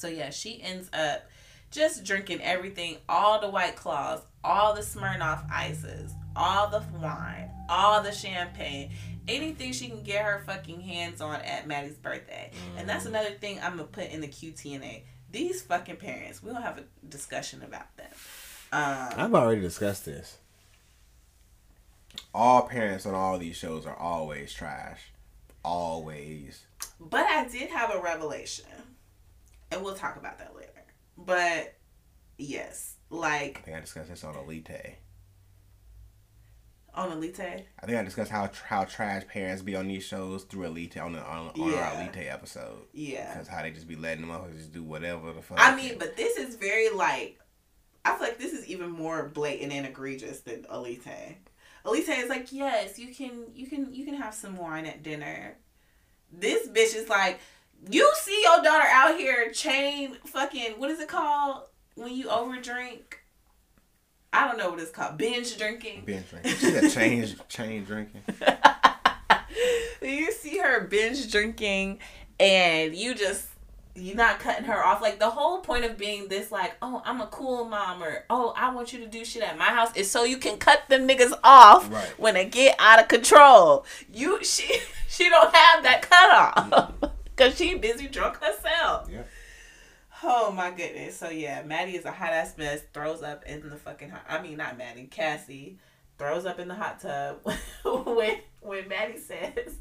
So yeah, she ends up just drinking everything, all the white claws, all the Smirnoff ices, all the wine, all the champagne, anything she can get her fucking hands on at Maddie's birthday. And that's another thing I'm gonna put in the QTNA. These fucking parents, we don't have a discussion about them. Um,
I've already discussed this. All parents on all these shows are always trash. Always.
but I did have a revelation, and we'll talk about that later. But yes, like I
think I discussed this on Elite.
on Elite,
I think I discussed how how trash parents be on these shows through Elite on the on, on
Yeah.
our Elite episode.
yeah.
Because how they just be letting them motherfuckers just do whatever the fuck.
I mean, but this is very like I feel like this is even more blatant and egregious than Elite. Elite is like, yes, you can you can you can have some wine at dinner. This bitch is like, you see your daughter out here chain fucking what is it called when you overdrink? I don't know what it's called. Binge drinking.
binge drinking. She got change chain drinking. [LAUGHS]
you see her binge drinking and you just you're not cutting her off like the whole point of being this like oh i'm a cool mom or oh i want you to do shit at my house is so you can cut them niggas off
Right.
when they get out of control you she [LAUGHS] she don't have that cutoff because she busy drunk herself
Yep.
oh my goodness so yeah maddie is a hot ass mess throws up in the fucking hot i mean not maddie cassie throws up in the hot tub [LAUGHS] when when Maddie says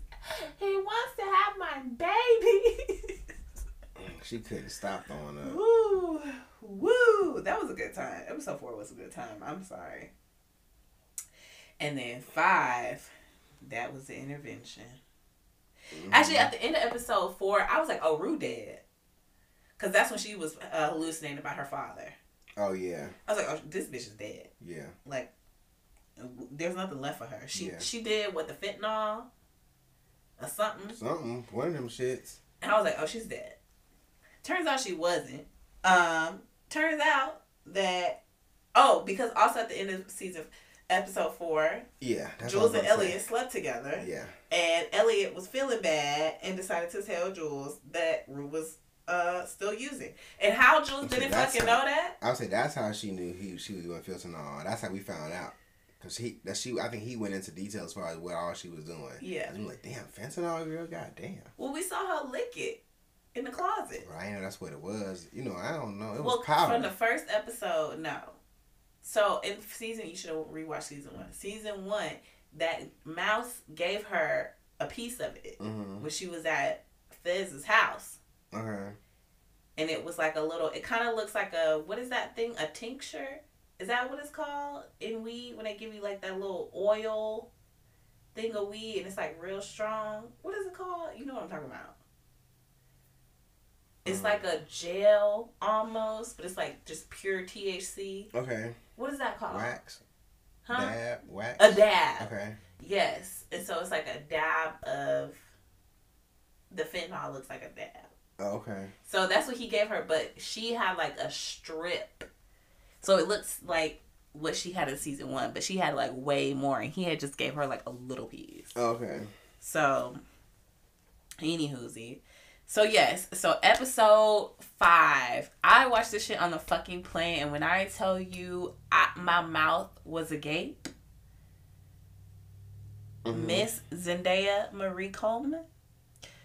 he wants to have my baby. [LAUGHS]
She couldn't stop throwing up.
woo, woo! That was a good time. Episode four was a good time. I'm sorry. And then five, that was the intervention. Actually, at the end of episode four, I was like, "Oh, Rue dead." because that's when she was uh, hallucinating about her father.
Oh yeah.
I was like, oh, this bitch is dead.
Yeah.
Like, there's nothing left for her. She
Yeah.
she did what the fentanyl or something,
Something. One of them shits.
and I was like, oh, she's dead. Turns out she wasn't. Um, turns out that oh, because also at the end of season episode four,
Yeah.
Jules and Elliot slept together.
Yeah.
And Elliot was feeling bad and decided to tell Jules that Rue was uh still using. And how Jules didn't fucking
how-
know that?
I would say that's how she knew he she was doing fentanyl. That's how we found out. Cause he that she I think he went into detail as far as what all she was doing.
Yeah.
I'm like, damn, fentanyl, girl, god damn.
Well, we saw her lick it in the closet.
Right, I know that's what it was. You know, I don't know. It
well,
was powder.
from the first episode, no. So in season, you should have rewatched season one. Season one, that mouse gave her a piece of it
mm-hmm.
when she was at Fez's house.
Okay.
and it was like a little it kind of looks like a what is that thing a tincture is that what it's called in weed when they give you like that little oil thing of weed and it's like real strong what is it called you know what i'm talking about it's
Mm.
like a gel almost but it's like just pure thc
Okay.
what is that called
Wax.
huh
Dab. Wax.
a dab
Okay.
yes and so it's like a dab of the fentanyl looks like a dab
Oh, okay.
So that's what he gave her, but she had like a strip. So it looks like what she had in season one, but she had like way more, and he had just gave her like a little piece.
Oh, okay.
So, anywhoozy. So yes, so episode five, I watched this shit on the fucking plane, and when I tell you, I, my mouth was agape.
Mhm.
Miss Zendaya Maree Coleman.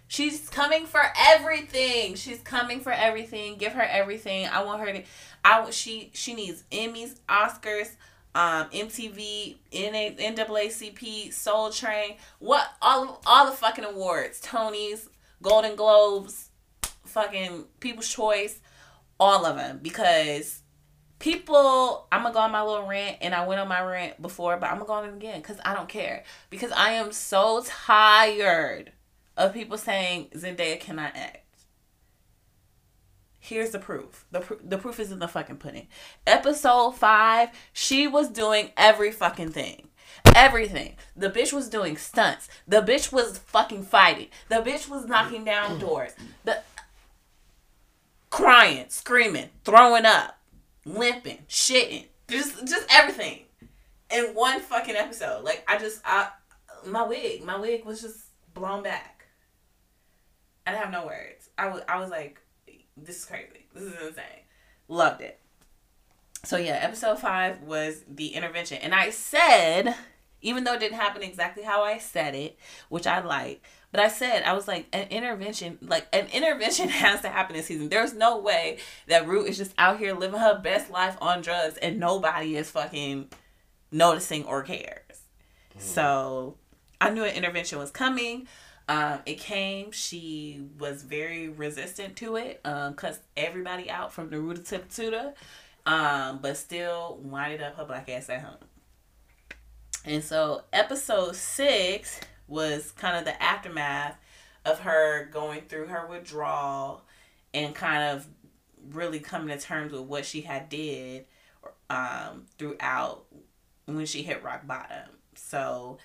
She's coming for everything. She's coming for everything. Give her everything. I want her to. I she she needs Emmys, Oscars, um, MTV, NA, NAACP, Soul Train. What all all the fucking awards, Tonys, Golden Globes, fucking People's Choice, all of them because people i'm gonna go on my little rant and i went on my rant before but i'm gonna go on it again because i don't care. Because i am so tired of people saying zendaya cannot act. Here's the proof. The, pr- the proof is in the fucking pudding. Episode 5 she was doing every fucking thing everything the bitch was doing stunts the bitch was fucking fighting the bitch was knocking down doors the crying screaming throwing up limping, shitting, just just everything in one fucking episode. Like I just I my wig, my wig was just blown back. I didn't have no words. I was I was like, this is crazy. This is insane. Loved it. So yeah, episode five was the intervention, and I said, even though it didn't happen exactly how I said it, which I like, but I said I was like an intervention, like an intervention [LAUGHS] has to happen this season. There's no way that Root is just out here living her best life on drugs and nobody is fucking noticing or cares. So I knew an intervention was coming. Um, it came. She was very resistant to it. Um, cussed everybody out from the Ruta to Tuta. Um, but still winded up her black ass at home. And so episode six was kind of the aftermath of her going through her withdrawal and kind of really coming to terms with what she had did um, throughout when she hit rock bottom. So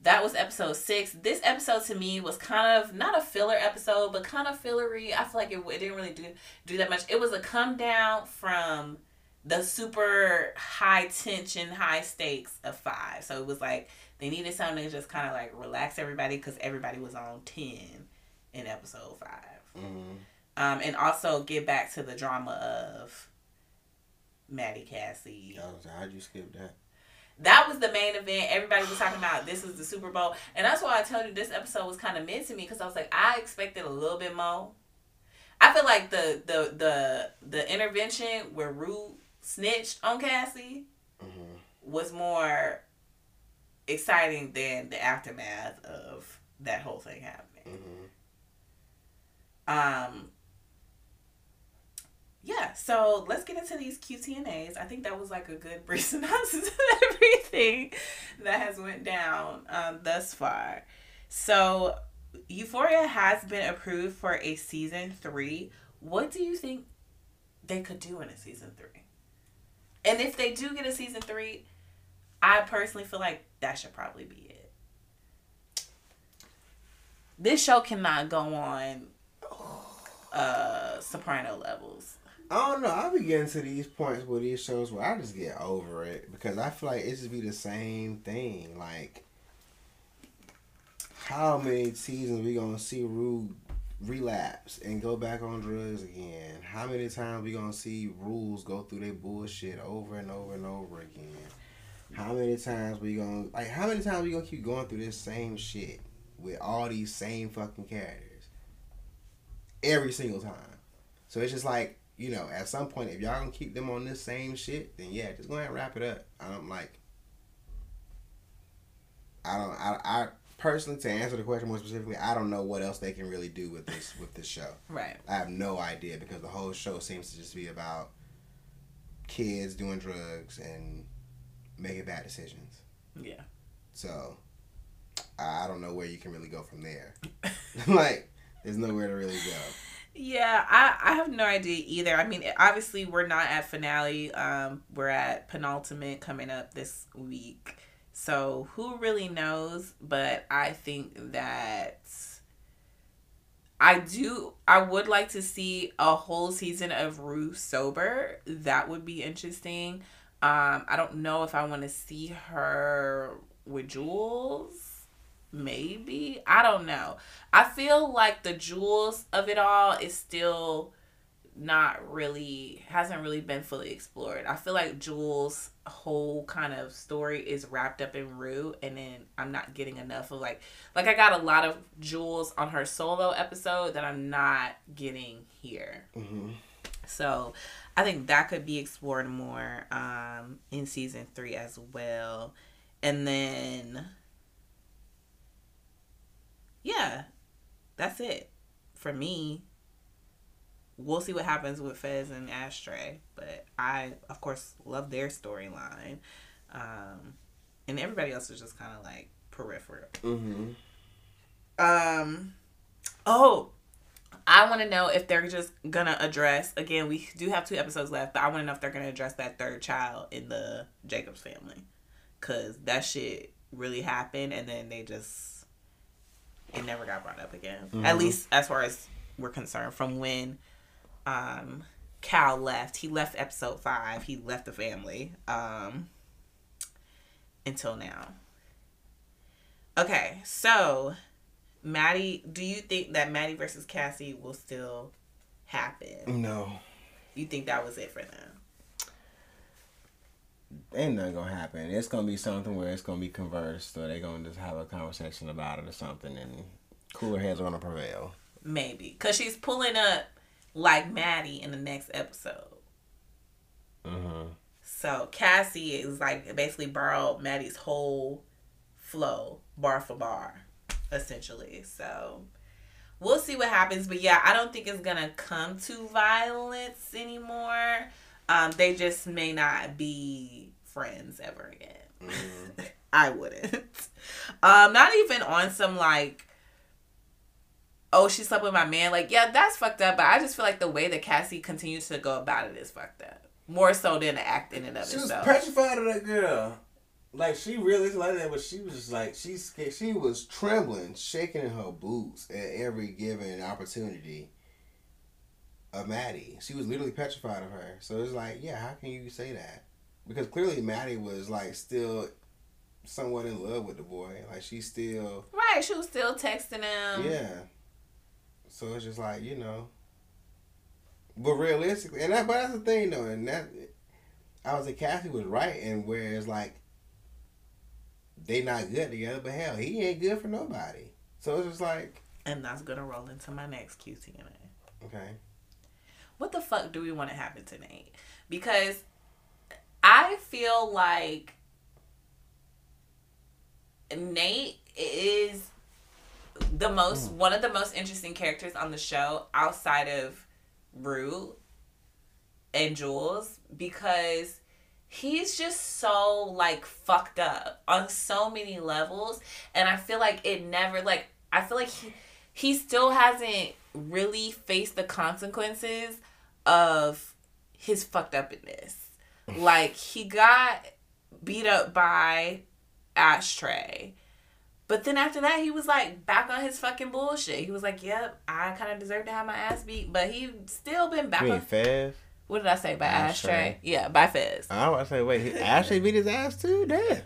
that was episode six. This episode to me was kind of not a filler episode, but kind of fillery. I feel like it, it didn't really do do that much. It was a come down from the super high tension, high stakes of five. So it was like they needed something to just kind of like relax everybody because everybody was on ten in episode 5
Mm-hmm.
Um, and also get back to the drama of Maddie Cassie.
How'd you skip that?
That was the main event. Everybody was talking about this is the Super Bowl, and that's why I told you this episode was kind of mid to me because I was like, I expected a little bit more. I feel like the the the the intervention where Rue snitched on Cassie
Mm-hmm.
was more exciting than the aftermath of that whole thing happening.
Mm-hmm.
Um. Yeah, so let's get into these QTNAs. I think that was like a good [LAUGHS] brief synopsis of everything that has went down um, thus far. So, Euphoria has been approved for a season three, what do you think they could do in a season three? And if they do get a season three, I personally feel like that should probably be it. This show cannot go on uh soprano levels.
I don't know. I be getting to these points with these shows where I just get over it because I feel like it just be the same thing. Like, how many seasons we gonna see Rue relapse and go back on drugs again? How many times we gonna see rules go through their bullshit over and over and over again? How many times we gonna like? How many times we gonna keep going through this same shit with all these same fucking characters every single time? So it's just like you know, at some point, if y'all gonna keep them on this same shit, then yeah, just go ahead and wrap it up. I don't like. I don't. I, I personally, to answer the question more specifically, I don't know what else they can really do with this with this show. [LAUGHS]
Right.
I have no idea because the whole show seems to just be about kids doing drugs and making bad decisions.
Yeah.
So I don't know where you can really go from there. [LAUGHS] like, there's nowhere to really go.
Yeah, I, I have no idea either. I mean, obviously we're not at finale. Um, we're at penultimate coming up this week. So who really knows? But I think that I do. I would like to see a whole season of Rue sober. That would be interesting. Um, I don't know if I want to see her with Jules maybe i don't know i feel like the Jules of it all is still not really hasn't really been fully explored i feel like jules whole kind of story is wrapped up in rue and then i'm not getting enough of like like i got a lot of jules on her solo episode that i'm not getting here
mm-hmm.
so i think that could be explored more um in season three as well and then yeah, that's it for me. We'll see what happens with Fez and Ashtray, but I, of course, love their storyline, um, and everybody else is just kind of like peripheral.
Mm-hmm.
Um. Oh, I want to know if they're just gonna address again. We do have two episodes left, but I want to know if they're gonna address that third child in the Jacobs family, cause that shit really happened, and then they just it never got brought up again. Mm-hmm. At least as far as we're concerned, from when um, Cal left, he left episode five. He left the family um, until now. Okay, so Maddie, do you think that Maddie versus Cassie will still happen?
No.
You think that was it for them?
ain't nothing gonna happen. It's gonna be something where it's gonna be conversed, or they're gonna just have a conversation about it or something, and cooler heads are gonna prevail.
Maybe, cause she's pulling up like Maddie in the next episode.
Mm-hmm.
So Cassie is like basically borrowed Maddie's whole flow, bar for bar, essentially. So we'll see what happens. But yeah, I don't think it's gonna come to violence anymore. Um, they just may not be friends ever again. Mm. [LAUGHS] I wouldn't. Um, not even on some like, oh, she slept with my man. Like, yeah, that's fucked up. But I just feel like the way that Cassie continues to go about it is fucked up. More so than the act in and of
she
itself.
She was petrified of that girl. Like she really like that, but she was just like she's she was trembling, shaking in her boots at every given opportunity of Maddie. She was literally petrified of her. So it's like, yeah, how can you say that? Because clearly Maddie was like still somewhat in love with the boy. Like she still
Right, she was still texting him.
Yeah. So it's just like, you know. But realistically and that but that's the thing though, and that I was like Kathy was right and whereas like they not good together, but hell, he ain't good for nobody. So it's just like
And that's gonna roll into my next QTNA.
Okay
what the fuck do we want to happen to Nate? Because I feel like Nate is the most mm. one of the most interesting characters on the show outside of Rue and Jules because he's just so like fucked up on so many levels and I feel like it never like I feel like he he still hasn't really faced the consequences of his fucked upness. [LAUGHS] like he got beat up by Ashtray. But then after that, he was like back on his fucking bullshit. He was like, "Yep, I kind of deserve to have my ass beat," but he still been back
You mean
on.
Fez?
What did I say by
Ashtray.
Ashtray? Yeah, by Fez.
I was about to say, wait, he actually beat his ass too? Damn.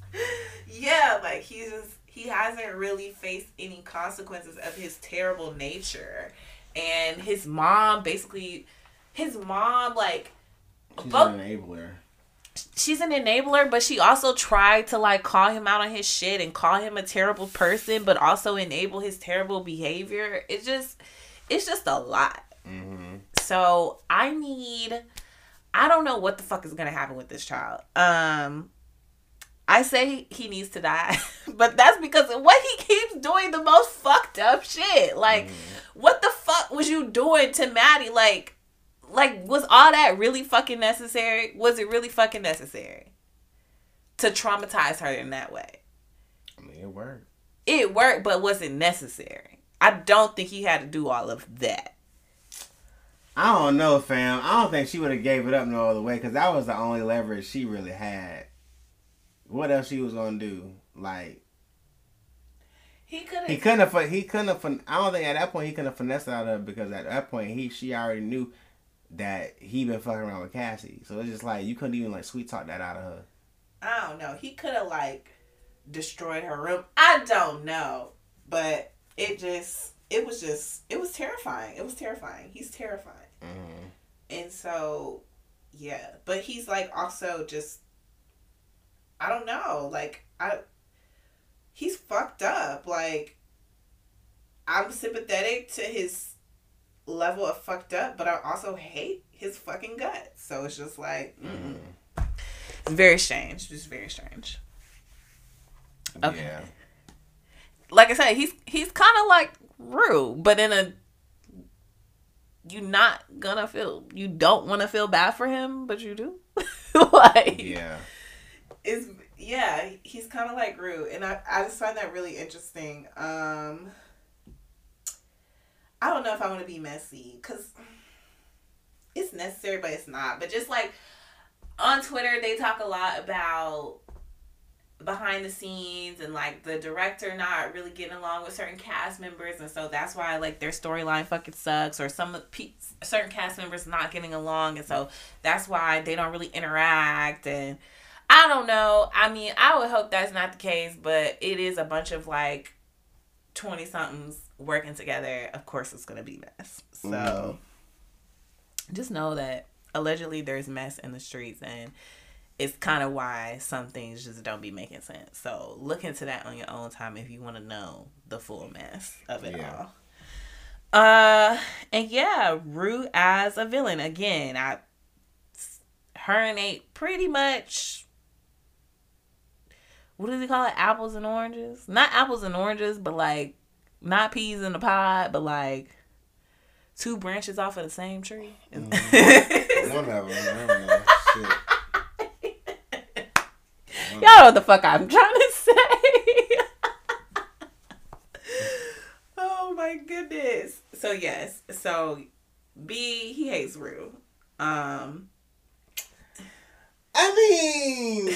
[LAUGHS]
yeah, like he's just he hasn't really faced any consequences of his terrible nature. And his mom basically his mom like
She's
But-
an enabler.
She's an enabler, but she also tried to like call him out on his shit and call him a terrible person, but also enable his terrible behavior. It's just it's just a lot.
Mm-hmm.
So I need I don't know what the fuck is gonna happen with this child. Um I say he needs to die, [LAUGHS] but that's because of what he keeps doing the most fucked up shit. Like, what the fuck was you doing to Maddie? Like, like was all that really fucking necessary? Was it really fucking necessary to traumatize her in that way?
I mean, it worked.
It worked, but wasn't necessary? I don't think he had to do all of that.
I don't know, fam. I don't think she would have gave it up no other way because that was the only leverage she really had. What else she was gonna do? Like
He couldn't.
he couldn't have. He couldn't have. I don't think at that point he couldn't have finessed out of her because at that point he she already knew that he been fucking around with Cassie. So it's just like you couldn't even like sweet talk that out of her.
I don't know. He could have like destroyed her room. I don't know, but it just it was just it was terrifying. It was terrifying. He's terrifying,
Mm-hmm.
and so yeah. But he's like also just I don't know. Like I he's fucked up. Like I'm sympathetic to his level of fucked up, but I also hate his fucking guts. So it's just like. Mm-mm. It's very strange. Just very strange. Okay.
Yeah.
Like I said, he's he's kind of like Rue, but in a you're not gonna feel you don't want to feel bad for him, but you do. [LAUGHS] like
Yeah.
it's yeah, he's kind of like Rue, and I I just find that really interesting. Um, I don't know if I want to be messy because it's necessary, but it's not. But just like on Twitter, they talk a lot about behind the scenes and like the director not really getting along with certain cast members and so that's why like their storyline fucking sucks or some pe- certain cast members not getting along and so that's why they don't really interact and I don't know. I mean, I would hope that's not the case, but it is a bunch of like 20 somethings working together. Of course, it's to be mess. So
Mhm.
just know that allegedly there's mess in the streets and it's kind of why some things just don't be making sense. So look into that on your own time if you want to know the full mess of it
Yeah.
all. Uh, and yeah, Rue as a villain again. I her and Nate pretty much what does he call it? Apples and oranges? Not apples and oranges, but like not peas in the pod, but like two branches off of the same tree. [LAUGHS]
One of them. I don't know. Shit.
Y'all know what the fuck I'm trying [LAUGHS] to say. oh my goodness. So yes, so B he hates Rue. Um
I mean,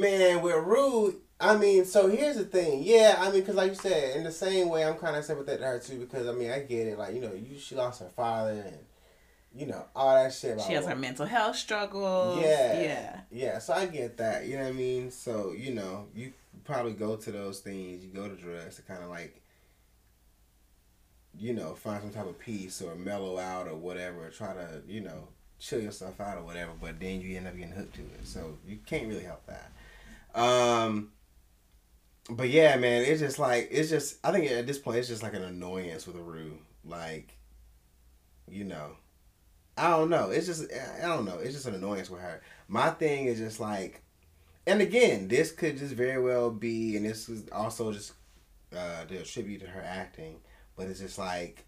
man, with Rue, I mean, so here's the thing. Yeah, I mean, because like you said, in the same way, I'm kind of sympathetic to her too. Because I mean, I get it. Like you know, you she lost her father and you know all that shit. about
she has her mental health struggles.
Yeah.
Yeah.
Yeah, so I get that. You know what I mean? So, you know, you probably go to those things, you go to drugs to kind of like, you know, find some type of peace or mellow out or whatever, or try to, you know, chill yourself out or whatever, but then you end up getting hooked to it. So you can't really help that. Um, but yeah, man, it's just like, it's just, I think at this point, it's just like an annoyance with a Rue. Like, you know, I don't know. It's just, I don't know. It's just an annoyance with her my thing is just like and again this could just very well be and this is also just uh the tribute to her acting but it's just like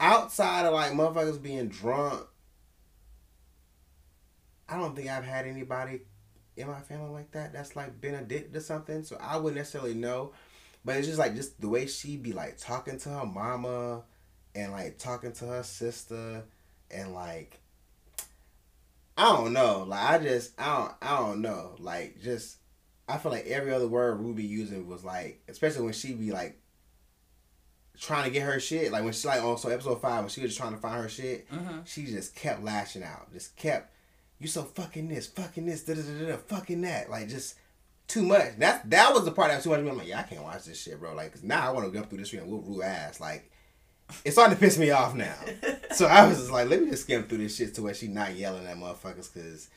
outside of like motherfuckers being drunk i don't think i've had anybody in my family like that that's like been addicted to something so i wouldn't necessarily know But it's just like just the way she be like talking to her mama and like talking to her sister and like I don't know. Like I just I don't I don't know. Like just I feel like every other word Ruby using was like especially when she be like trying to get her shit. Like when she like also episode five when she was just trying to find her shit,
Mm-hmm.
she just kept lashing out. Just kept you so fucking this, fucking this, da da da da, fucking that. Like just too much. That that was the part that was too much. I'm like, yeah, I can't watch this shit, bro. Like, cause now I want to go through this shit and whoop Rue ass. Like, it's starting to piss me off now. [LAUGHS] So I was just like, let me just skim through this shit to where she not yelling at motherfuckers, cause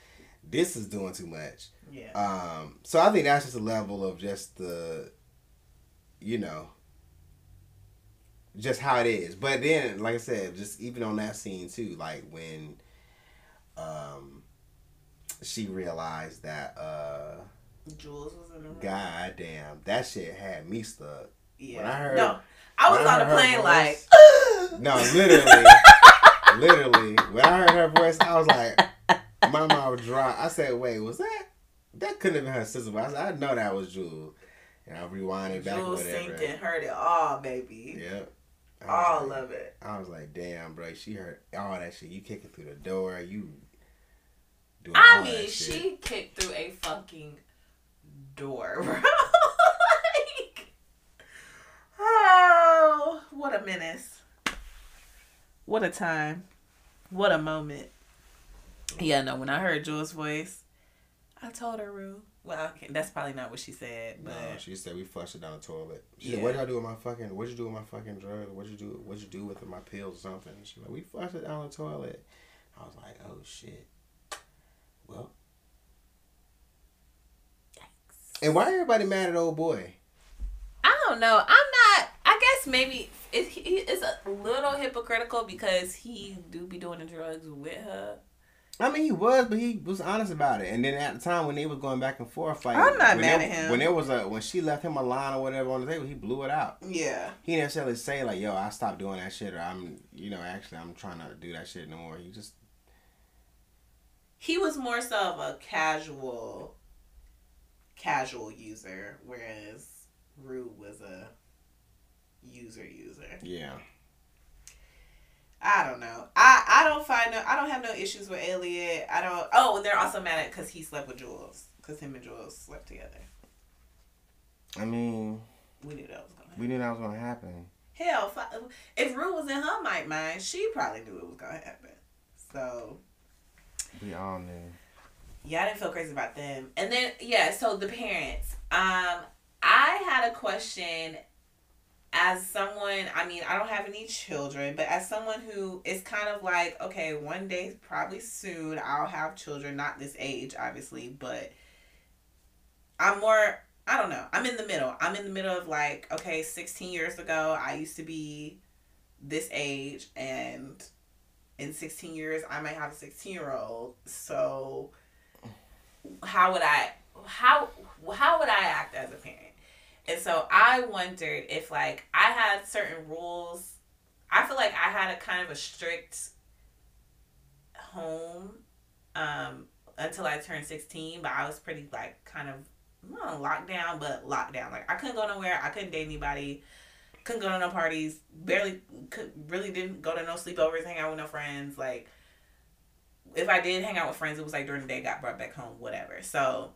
this is doing too much.
yeah.
Um, so I think that's just a level of just the, you know, just how it is. But then, like I said, just even on that scene too, like when, um, she realized that, uh,
Jules was in the room.
god damn, that shit had me stuck.
Yeah.
When I heard-
no, I was on the plane like.
voice- No, [LAUGHS] literally, literally. When I heard her voice, I was like, my mouth dry. I said, "Wait, was that? That couldn't have been her sister." But I said, "I know that was Jules." And I rewinded back
Jules synced and heard it all, baby.
Yep.
All
like-
of it.
I was like, "Damn, bro, she heard all that shit. You kicking through the door. You doing
I
all
mean,
that shit."
she kicked through a fucking door, [LAUGHS] bro. like, oh, what a menace. What a time. What a moment. Yeah, no, when I heard Jules' voice, I told her, Rue. Well, okay, that's probably not what she said,
No,
but
she said we flushed it down the toilet. She
Yeah.
said, "What did I do with my fucking? What'd you do with my fucking drugs? What'd you do? What'd you do with my pills or something?" She like, "We flushed it down the toilet." I was like, "Oh shit." Well, Yikes. and why are everybody mad at old boy?
I don't know. I'm not. I guess maybe it, he is a little hypocritical because he do be doing the drugs with her.
I mean, he was, but he was honest about it. And then at the time when they was going back and forth, like
I'm not
when
mad
there-
at him.
When there was a when she left him a line or whatever on the table, he blew it out.
Yeah.
He didn't necessarily say like, "Yo, I stopped doing that shit," or "I'm, you know, actually I'm trying not to do that shit no more." He just
He was more so of a casual, casual user, whereas Rue was a user user.
yeah.
I don't know. I I don't find no. I don't have no issues with Elliot. I don't. Oh, and they're also mad at because he slept with Jules. Because him and Jules slept together.
I mean,
We knew that was gonna happen.
we knew that was gonna happen.
Hell, if Rue was in her might mind, she probably knew it was gonna happen. So
We all knew.
yeah, I didn't feel crazy about them. And then yeah, so the parents. Um, I had a question. As someone, I mean, I don't have any children, but as someone who is kind of like, okay, one day, probably soon, I'll have children. Not this age, obviously, but I'm more. I don't know. I'm in the middle. I'm in the middle of like, okay, 16 years ago, I used to be this age, and in 16 years, I might have a 16 year old. So, how would I, how, how would I act as a parent? And so I wondered if like I had certain rules. I feel like I had a kind of a strict home um, until I turned 16, but I was pretty like kind of not on lockdown, but lockdown. Like I couldn't go nowhere. I couldn't date anybody. Couldn't go to no parties. Barely could really didn't go to no sleepovers. Hang out with no friends. Like if I did hang out with friends, it was like during the day. Got brought back home. Whatever. So,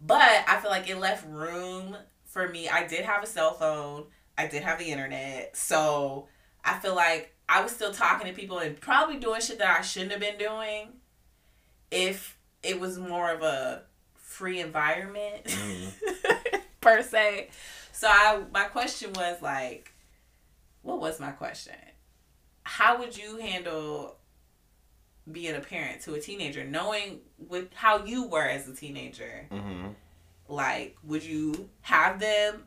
but I feel like it left room for me. I did have a cell phone. I did have the internet. So I feel like I was still talking to people and probably doing shit that I shouldn't have been doing if it was more of a free environment
Mhm. [LAUGHS]
per se. So I my question was like what was my question? How would you handle being a parent to a teenager knowing with how you were as a teenager?
Mm-hmm.
Like would you have them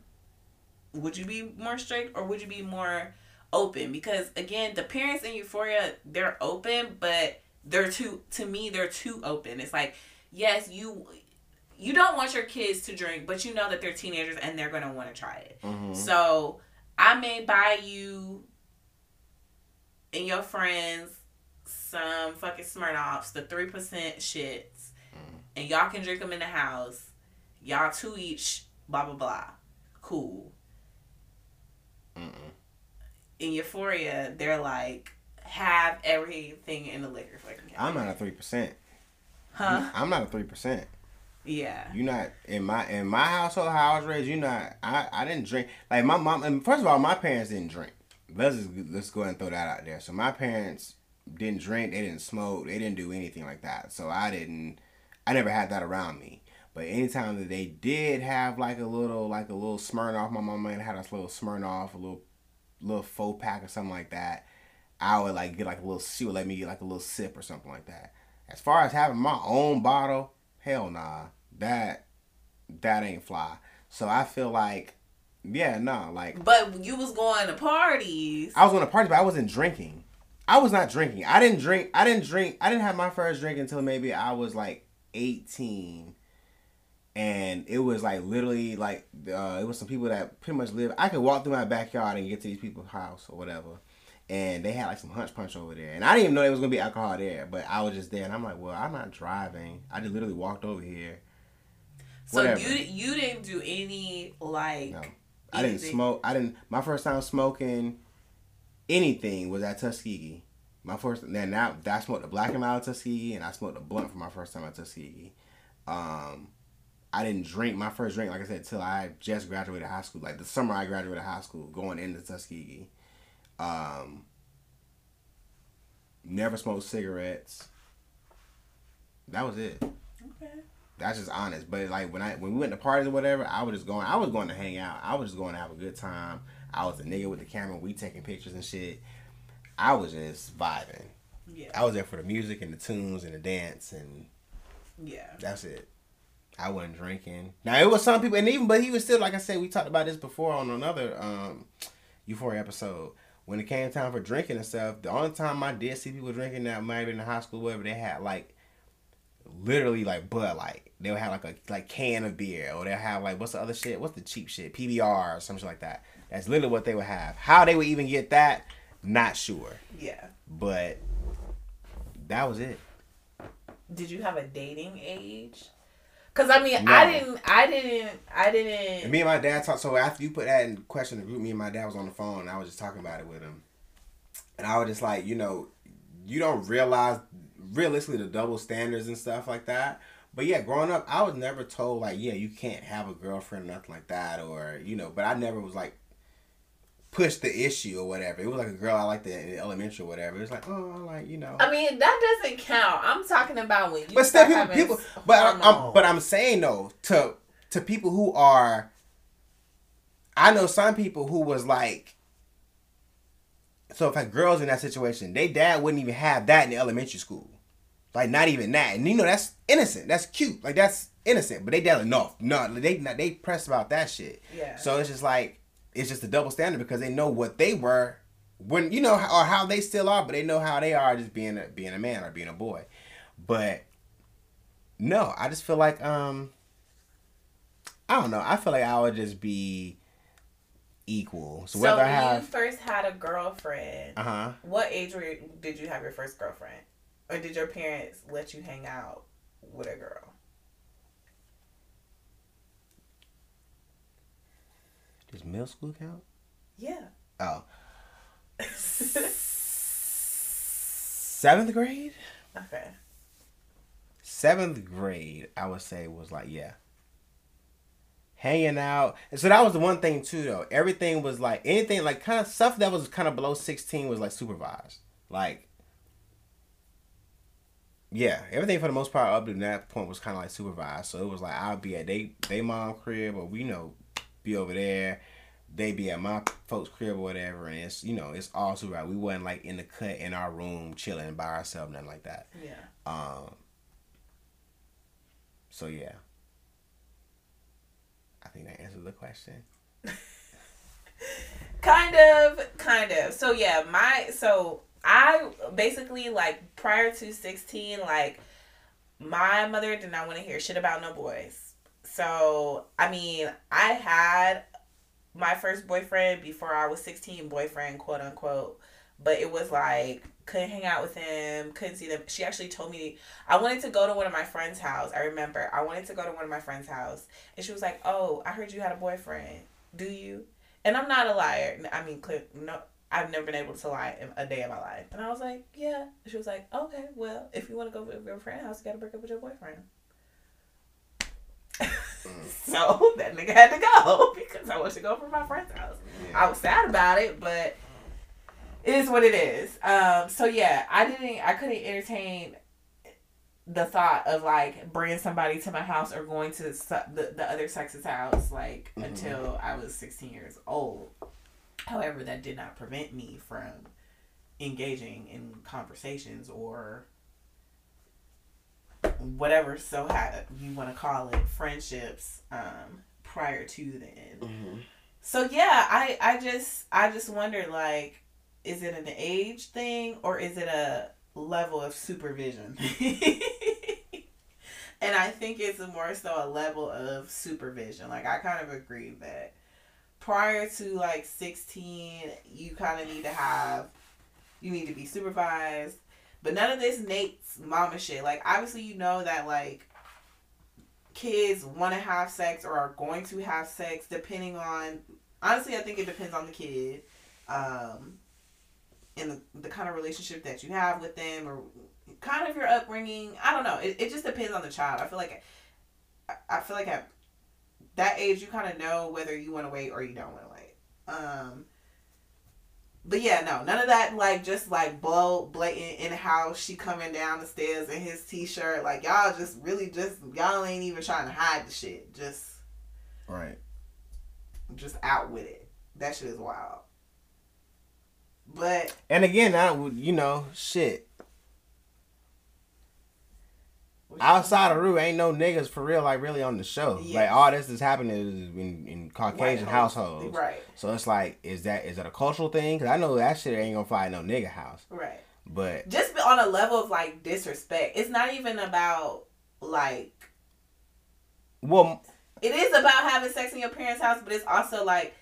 would you be more strict or would you be more open because again the parents in euphoria they're open but they're too to me they're too open it's like yes you you don't want your kids to drink but you know that they're teenagers and they're going to want to try it
Mm-hmm.
so i may buy you and your friends some fucking smirnoffs the 3% shits
Mm.
and y'all can drink them in the house y'all two each blah blah blah cool.
Mm-mm.
In Euphoria, they're like have everything in the liquor fucking cabinet.
I'm not a three percent.
huh?
I'm not a three percent.
Yeah.
You're not in my in my household how I was raised. You're not. I I didn't drink. Like my mom. And first of all, my parents didn't drink. Let's just, let's go and throw that out there. So my parents didn't drink. They didn't smoke. They didn't do anything like that. So I didn't. I never had that around me. But anytime that they did have like a little like a little Smirnoff, my mom had a little Smirnoff, a little little faux pack or something like that. I would like get like a little. She would let me get like a little sip or something like that. As far as having my own bottle, hell nah. That that ain't fly. So I feel like, yeah, nah. Like
But you was going to parties.
I was on a party, but I wasn't drinking. I was not drinking. I didn't drink. I didn't drink. I didn't have my first drink until maybe I was like eighteen, and it was like literally like uh, it was some people that pretty much live. I could walk through my backyard and get to these people's house or whatever, and they had like some hunch punch over there, and I didn't even know there was gonna be alcohol there, but I was just there, and I'm like, well, I'm not driving. I just literally walked over here.
so
whatever.
you you didn't do any like
No. I didn't smoke. I didn't. My first time smoking anything was at Tuskegee. My first then now I smoked a black and mild Tuskegee, and I smoked a blunt for my first time at Tuskegee. Um, I didn't drink my first drink, like I said, till I just graduated high school. Like the summer I graduated high school, going into Tuskegee. Um, never smoked cigarettes. That was it.
Okay.
That's just honest. But like when I when we went to parties or whatever, I was just going. I was going to hang out. I was just going to have a good time. I was a nigga with the camera. We taking pictures and shit. I was just vibing.
Yeah.
I was there for the music and the tunes and the dance and
Yeah.
that's it. I wasn't drinking. Now it was some people, and even but he was still like I said. We talked about this before on another um, Euphoria episode. When it came time for drinking and stuff, the only time I did see people drinking that might have been in high school, whatever, they had like literally like Bud Light. They would have like a like can of beer, or they'll have like what's the other shit? What's the cheap shit? PBR or something like that. That's literally what they would have. How they would even get that, not sure.
Yeah.
But that was it.
Did you have a dating age? Cause I mean,
No.
I didn't, I didn't, I didn't.
me and my dad talked. So after you put that in question, the group, me and my dad was on the phone. And I was just talking about it with him, and I was just like, you know, you don't realize realistically the double standards and stuff like that. But yeah, growing up, I was never told like, yeah, you can't have a girlfriend or nothing like that, or you know. But I never was like push the issue or whatever. It was like a girl I liked in elementary or whatever. It was like, oh, I like you know.
I mean, that doesn't count. I'm talking about when you.
But still, people, people, but I'm, I'm, but I'm saying though to to people who are, I know some people who was like, so if like girls in that situation, they dad wouldn't even have that in elementary school, like not even that, and you know that's innocent, that's cute, like that's innocent, but they dad like no, no, they not they pressed about that shit.
Yeah.
So it's just like it's just a double standard because they know what they were when you know or how they still are, but they know how they are just being a being a man or being a boy. But no, I just feel like um I don't know. I feel like I would just be equal. So
So
whether
when
I
you first had a girlfriend,
uh huh.
what age were, did you have your first girlfriend, or did your parents let you hang out with a girl?
Does middle school count?
Yeah.
Oh. [LAUGHS] Seventh grade?
Okay.
seventh grade, I would say was like, yeah. Hanging out. And so that was the one thing too though. Everything was like anything like kind of stuff that was kind of below 16 was like supervised. Like yeah, everything for the most part up to that point was kind of like supervised. So it was like I'll be at they they mom crib or we know be over there. They be at my folks crib or whatever, and it's you know it's all supervised. We wasn't like in the cut in our room chilling by ourselves, nothing like that.
Yeah.
Um. So yeah, I think that answers the question. [LAUGHS]
kind of kind of so yeah my so i basically like prior to 16 like my mother did not want to hear shit about no boys so i mean i had my first boyfriend before i was 16 boyfriend quote unquote but it was like couldn't hang out with him couldn't see them she actually told me i wanted to go to one of my friends house i remember i wanted to go to one of my friends house and she was like oh i heard you had a boyfriend Do you? And I'm not a liar. I mean, no, I've never been able to lie a day in my life. And I was like, yeah. She was like, okay, well, if you want to go to your friend's house, you got to break up with your boyfriend. So [LAUGHS] that nigga had to go [LAUGHS] because I wanted to go for my friend's house. Yeah. I was sad about it, but it is what it is. Um, so yeah, I didn't, I couldn't entertain the thought of like bringing somebody to my house or going to the, the other sex's house like mm-hmm. until I was 16 years old. However, that did not prevent me from engaging in conversations or whatever so how you want to call it friendships um prior to then. Mm-hmm. So yeah, I I just I just wondered like is it an age thing or is it a level of supervision? [LAUGHS] and I think it's more so a level of supervision. Like I kind of agree that prior to like 16, you kind of need to have you need to be supervised. But none of this Nate's mama shit. Like obviously you know that like kids want to have sex or are going to have sex depending on honestly I think it depends on the kid. Um and the, the kind of relationship that you have with them or kind of your upbringing. I don't know. It, it just depends on the child. I feel like I, feel like at that age you kind of know whether you want to wait or you don't want to wait. Um, but yeah, no, none of that. Like just like blow blatant in house. She coming down the stairs in his t shirt. Like y'all just really just y'all ain't even trying to hide the shit. Just
right.
Just out with it. That shit is wild. But
and again, I would you know shit. Outside of Rue, ain't no niggas for real, like really on the show. Yes. Like all this is happening in, in Caucasian households.
Right.
So it's like, is that is that a cultural thing? Because I know that shit ain't gonna fly no nigga house.
Right.
But
just on a level of like disrespect, it's not even about like.
Well.
It is about having sex in your parents' house, but it's also like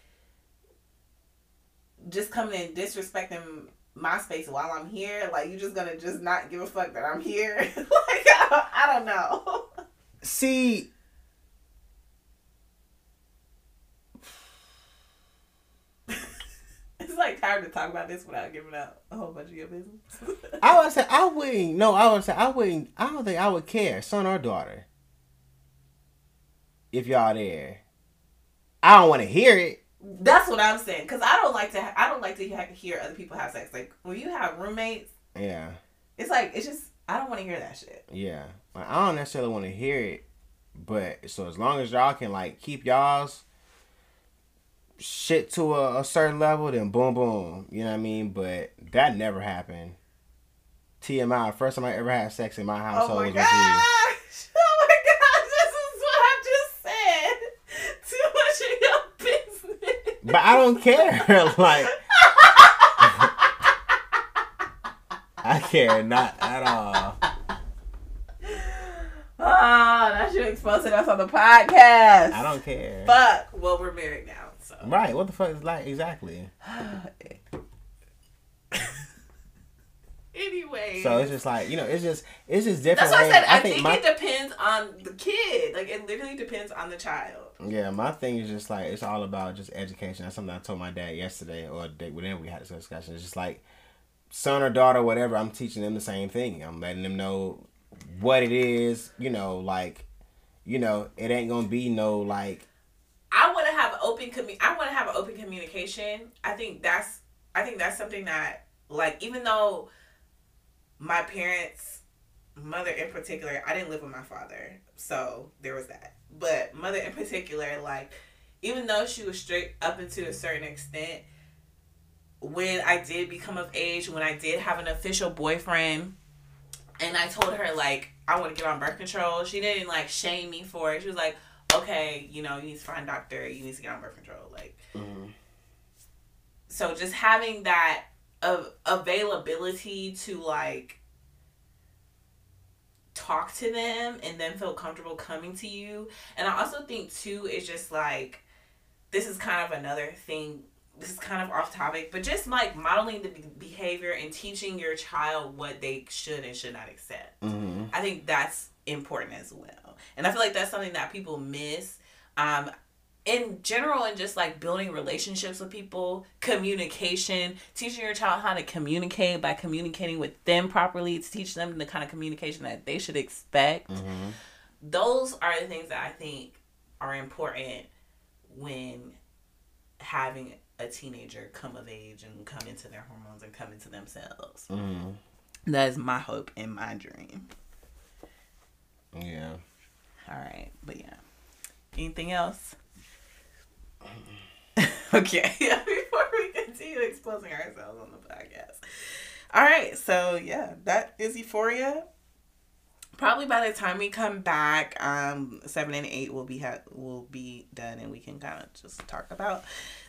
just coming and disrespecting my space while I'm here. Like you're just gonna just not give a fuck that I'm here. [LAUGHS] like I, I don't know.
See. [LAUGHS]
it's like tired to talk about this without giving out a whole bunch of your business. [LAUGHS]
I would say I wouldn't. No, I would say I wouldn't. I don't think I would care, son or daughter. If y'all there, I don't want to hear it.
That's what I'm saying. Cause I don't like to. I don't like to hear other people have sex. Like when you have roommates.
Yeah.
It's like it's just I don't want to hear that shit.
Yeah, like, I don't necessarily want to hear it, but so as long as y'all can like keep y'all's shit to a, a certain level, then boom, boom. You know what I mean? But that never happened. TMI. First time I ever had sex in my oh household oh my was with you. But I don't care. [LAUGHS] like I care not at all.
Oh, that should exposing us on the podcast.
I don't care.
Fuck. Well, we're married now, so.
Right. What the fuck is like exactly? [SIGHS]
anyway.
So it's just like you know, it's just it's just different.
That's what I said. I, I think, think my, it depends on the kid. Like it literally depends on the child.
Yeah, my thing is just like it's all about just education. That's something I told my dad yesterday, or whenever we had this discussion. It's just like son or daughter, whatever. I'm teaching them the same thing. I'm letting them know what it is. You know, like you know, it ain't gonna be no like.
I want to have open commu- I want to have an open communication. I think that's I think that's something that like even though my parents, mother in particular, I didn't live with my father, so there was that. But mother in particular, like, even though she was straight up into a certain extent, when I did become of age, when I did have an official boyfriend, and I told her like I want to get on birth control, she didn't like shame me for it. She was like, "Okay, you know, you need to find a doctor. You need to get on birth control." Like, mm-hmm. so just having that of availability to like talk to them and then feel comfortable coming to you. And I also think too is just like this is kind of another thing this is kind of off topic, but just like modeling the behavior and teaching your child what they should and should not accept. Mm-hmm. I think that's important as well. And I feel like that's something that people miss. Um, in general and just like building relationships with people communication teaching your child how to communicate by communicating with them properly to teach them the kind of communication that they should expect
Mm-hmm.
those are the things that i think are important when having a teenager come of age and come into their hormones and come into themselves
Mm-hmm.
that is my hope and my dream
Yeah.
all right but yeah anything else [LAUGHS] okay [LAUGHS] before we continue exposing ourselves on the podcast. All right so yeah that is euphoria. Probably by the time we come back um seven and eight will be ha- will be done and we can kind of just talk about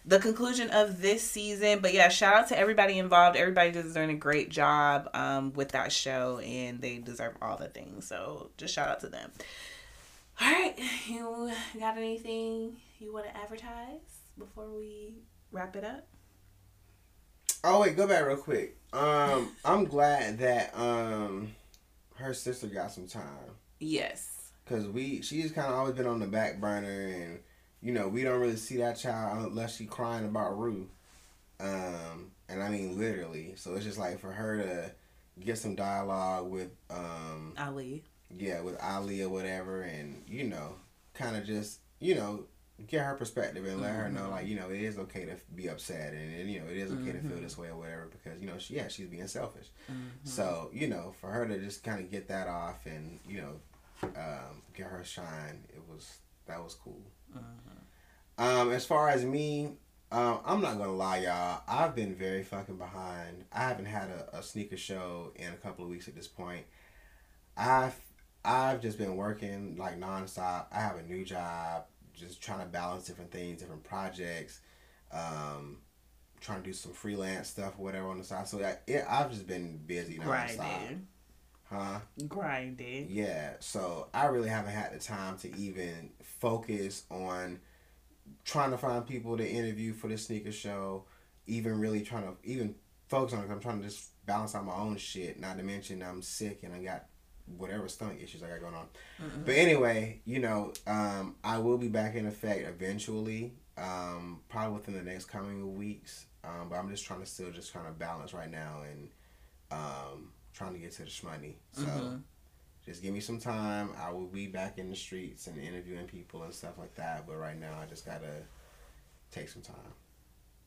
the conclusion of this season. But yeah shout out to everybody involved. Everybody just doing a great job um with that show and they deserve all the things. So just shout out to them. All right you got anything you want to advertise before we wrap it up
Oh wait, go back real quick. Um, [LAUGHS] I'm glad that um, her sister got some time
yes
because we she's kind of always been on the back burner, and you know we don't really see that child unless she crying about Rue. Um, and I mean literally. So it's just like for her to get some dialogue with um,
ali
yeah, with Ali or whatever, and you know, kind of just you know get her perspective and let her know like you know it is okay to be upset and, and you know it is okay to feel this way or whatever because you know she yeah she's being selfish. So you know for her to just kind of get that off and you know um, get her shine, it was that was cool. Um, as far as me, um, I'm not gonna lie, y'all. I've been very fucking behind. I haven't had a, a sneaker show in a couple of weeks at this point. I've I've just been working like nonstop. I have a new job, just trying to balance different things, different projects, um, trying to do some freelance stuff, whatever on the side. So I, it, I've just been busy
grinding
huh?
grinding
Yeah, so I really haven't had the time to even focus on trying to find people to interview for the sneaker show, even really trying to even focus on It, I'm trying to just balance out my own shit. Not to mention I'm sick and I got whatever stomach issues I got going on. But anyway, you know, um, I will be back in effect eventually, um, probably within the next coming weeks. Um, but I'm just trying to still just trying to balance right now and um, trying to get to the shmoney. So
Mhm.
just give me some time. I will be back in the streets and interviewing people and stuff like that. But right now, I just gotta take some time.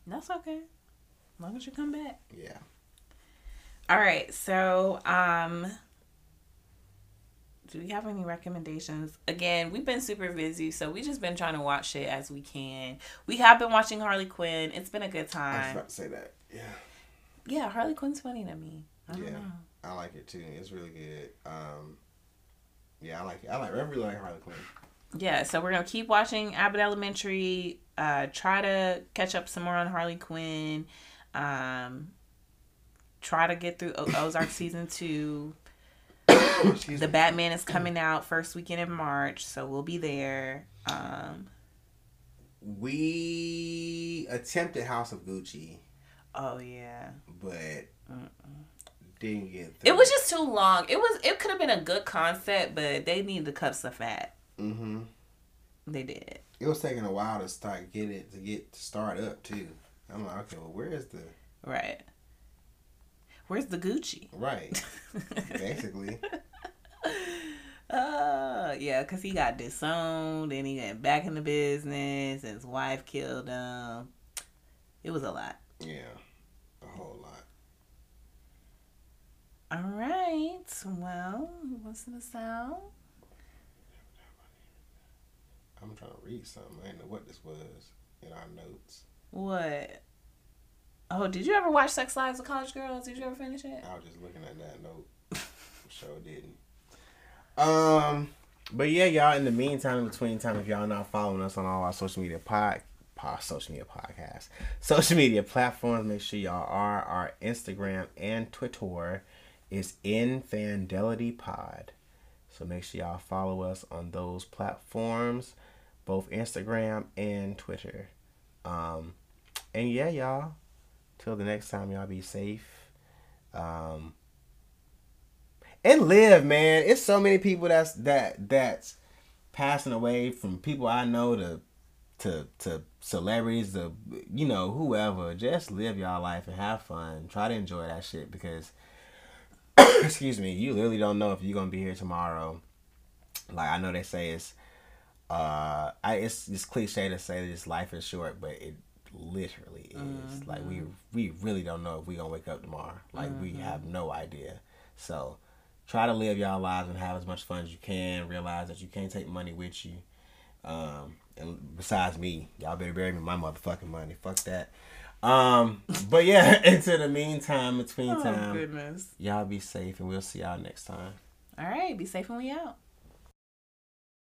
that's okay as long as you come back
Yeah.
all right so um do we have any recommendations again we've been super busy so we just been trying to watch shit as we can we have been watching harley quinn it's been a good
I was
time
about to say that. Yeah.
yeah harley quinn's funny to me i don't
Yeah.
know
I like it too. It's really good. Um, yeah, I like it. I like. I really like Harley Quinn.
yeah so we're gonna keep watching abbott elementary uh try to catch up some more on harley quinn um try to get through O- ozark [LAUGHS] season two the batman is coming out first weekend in march so we'll be there um
We attempted House of Gucci,
oh yeah
but
Mm-mm.
didn't get.
it was just too long it was it could have been a good concept but they need to cut some fat
Mm-hmm.
they did
It was taking a while to start get it to get to start up too. I'm like, okay, well, where is the
right where's the gucci
right? [LAUGHS] Basically,
Uh, yeah, because he got disowned and he got back in the business and his wife killed him. It was a lot.
yeah, a whole lot.
All right. Well, listen the sound.
I'm trying to read something. I didn't know what this was in our notes.
What? Oh, did you ever watch Sex Lives of College Girls? Did you ever finish it?
I was just looking at that note. [LAUGHS] sure didn't. Um, but yeah, y'all. In the meantime, in between time, if y'all not following us on all our social media pod, pod social media podcasts, [LAUGHS] social media platforms, make sure y'all are. Our Instagram and Twitter is Infandelity Pod. So make sure y'all follow us on those platforms, both Instagram and Twitter. Um, and yeah, y'all. Till the next time, y'all be safe. Um, and live, man. It's so many people that's that that's passing away from people I know to to to celebrities, to you know whoever, just live y'all life and have fun. Try to enjoy that shit because, [COUGHS] excuse me, you literally don't know if you're gonna be here tomorrow. Like I know they say it's, uh, I it's it's cliche to say that this life is short, but it literally is. Mm-hmm. Like we we really don't know if we gonna wake up tomorrow. Like mm-hmm. we have no idea. So try to live y'all lives and have as much fun as you can. Realize that you can't take money with you. Um, and besides me, y'all better bury me my motherfucking money. Fuck that. Um, [LAUGHS] but yeah, [LAUGHS] into the meantime, between oh, time, goodness. y'all be safe, and we'll see y'all next time.
All right, be safe when we out.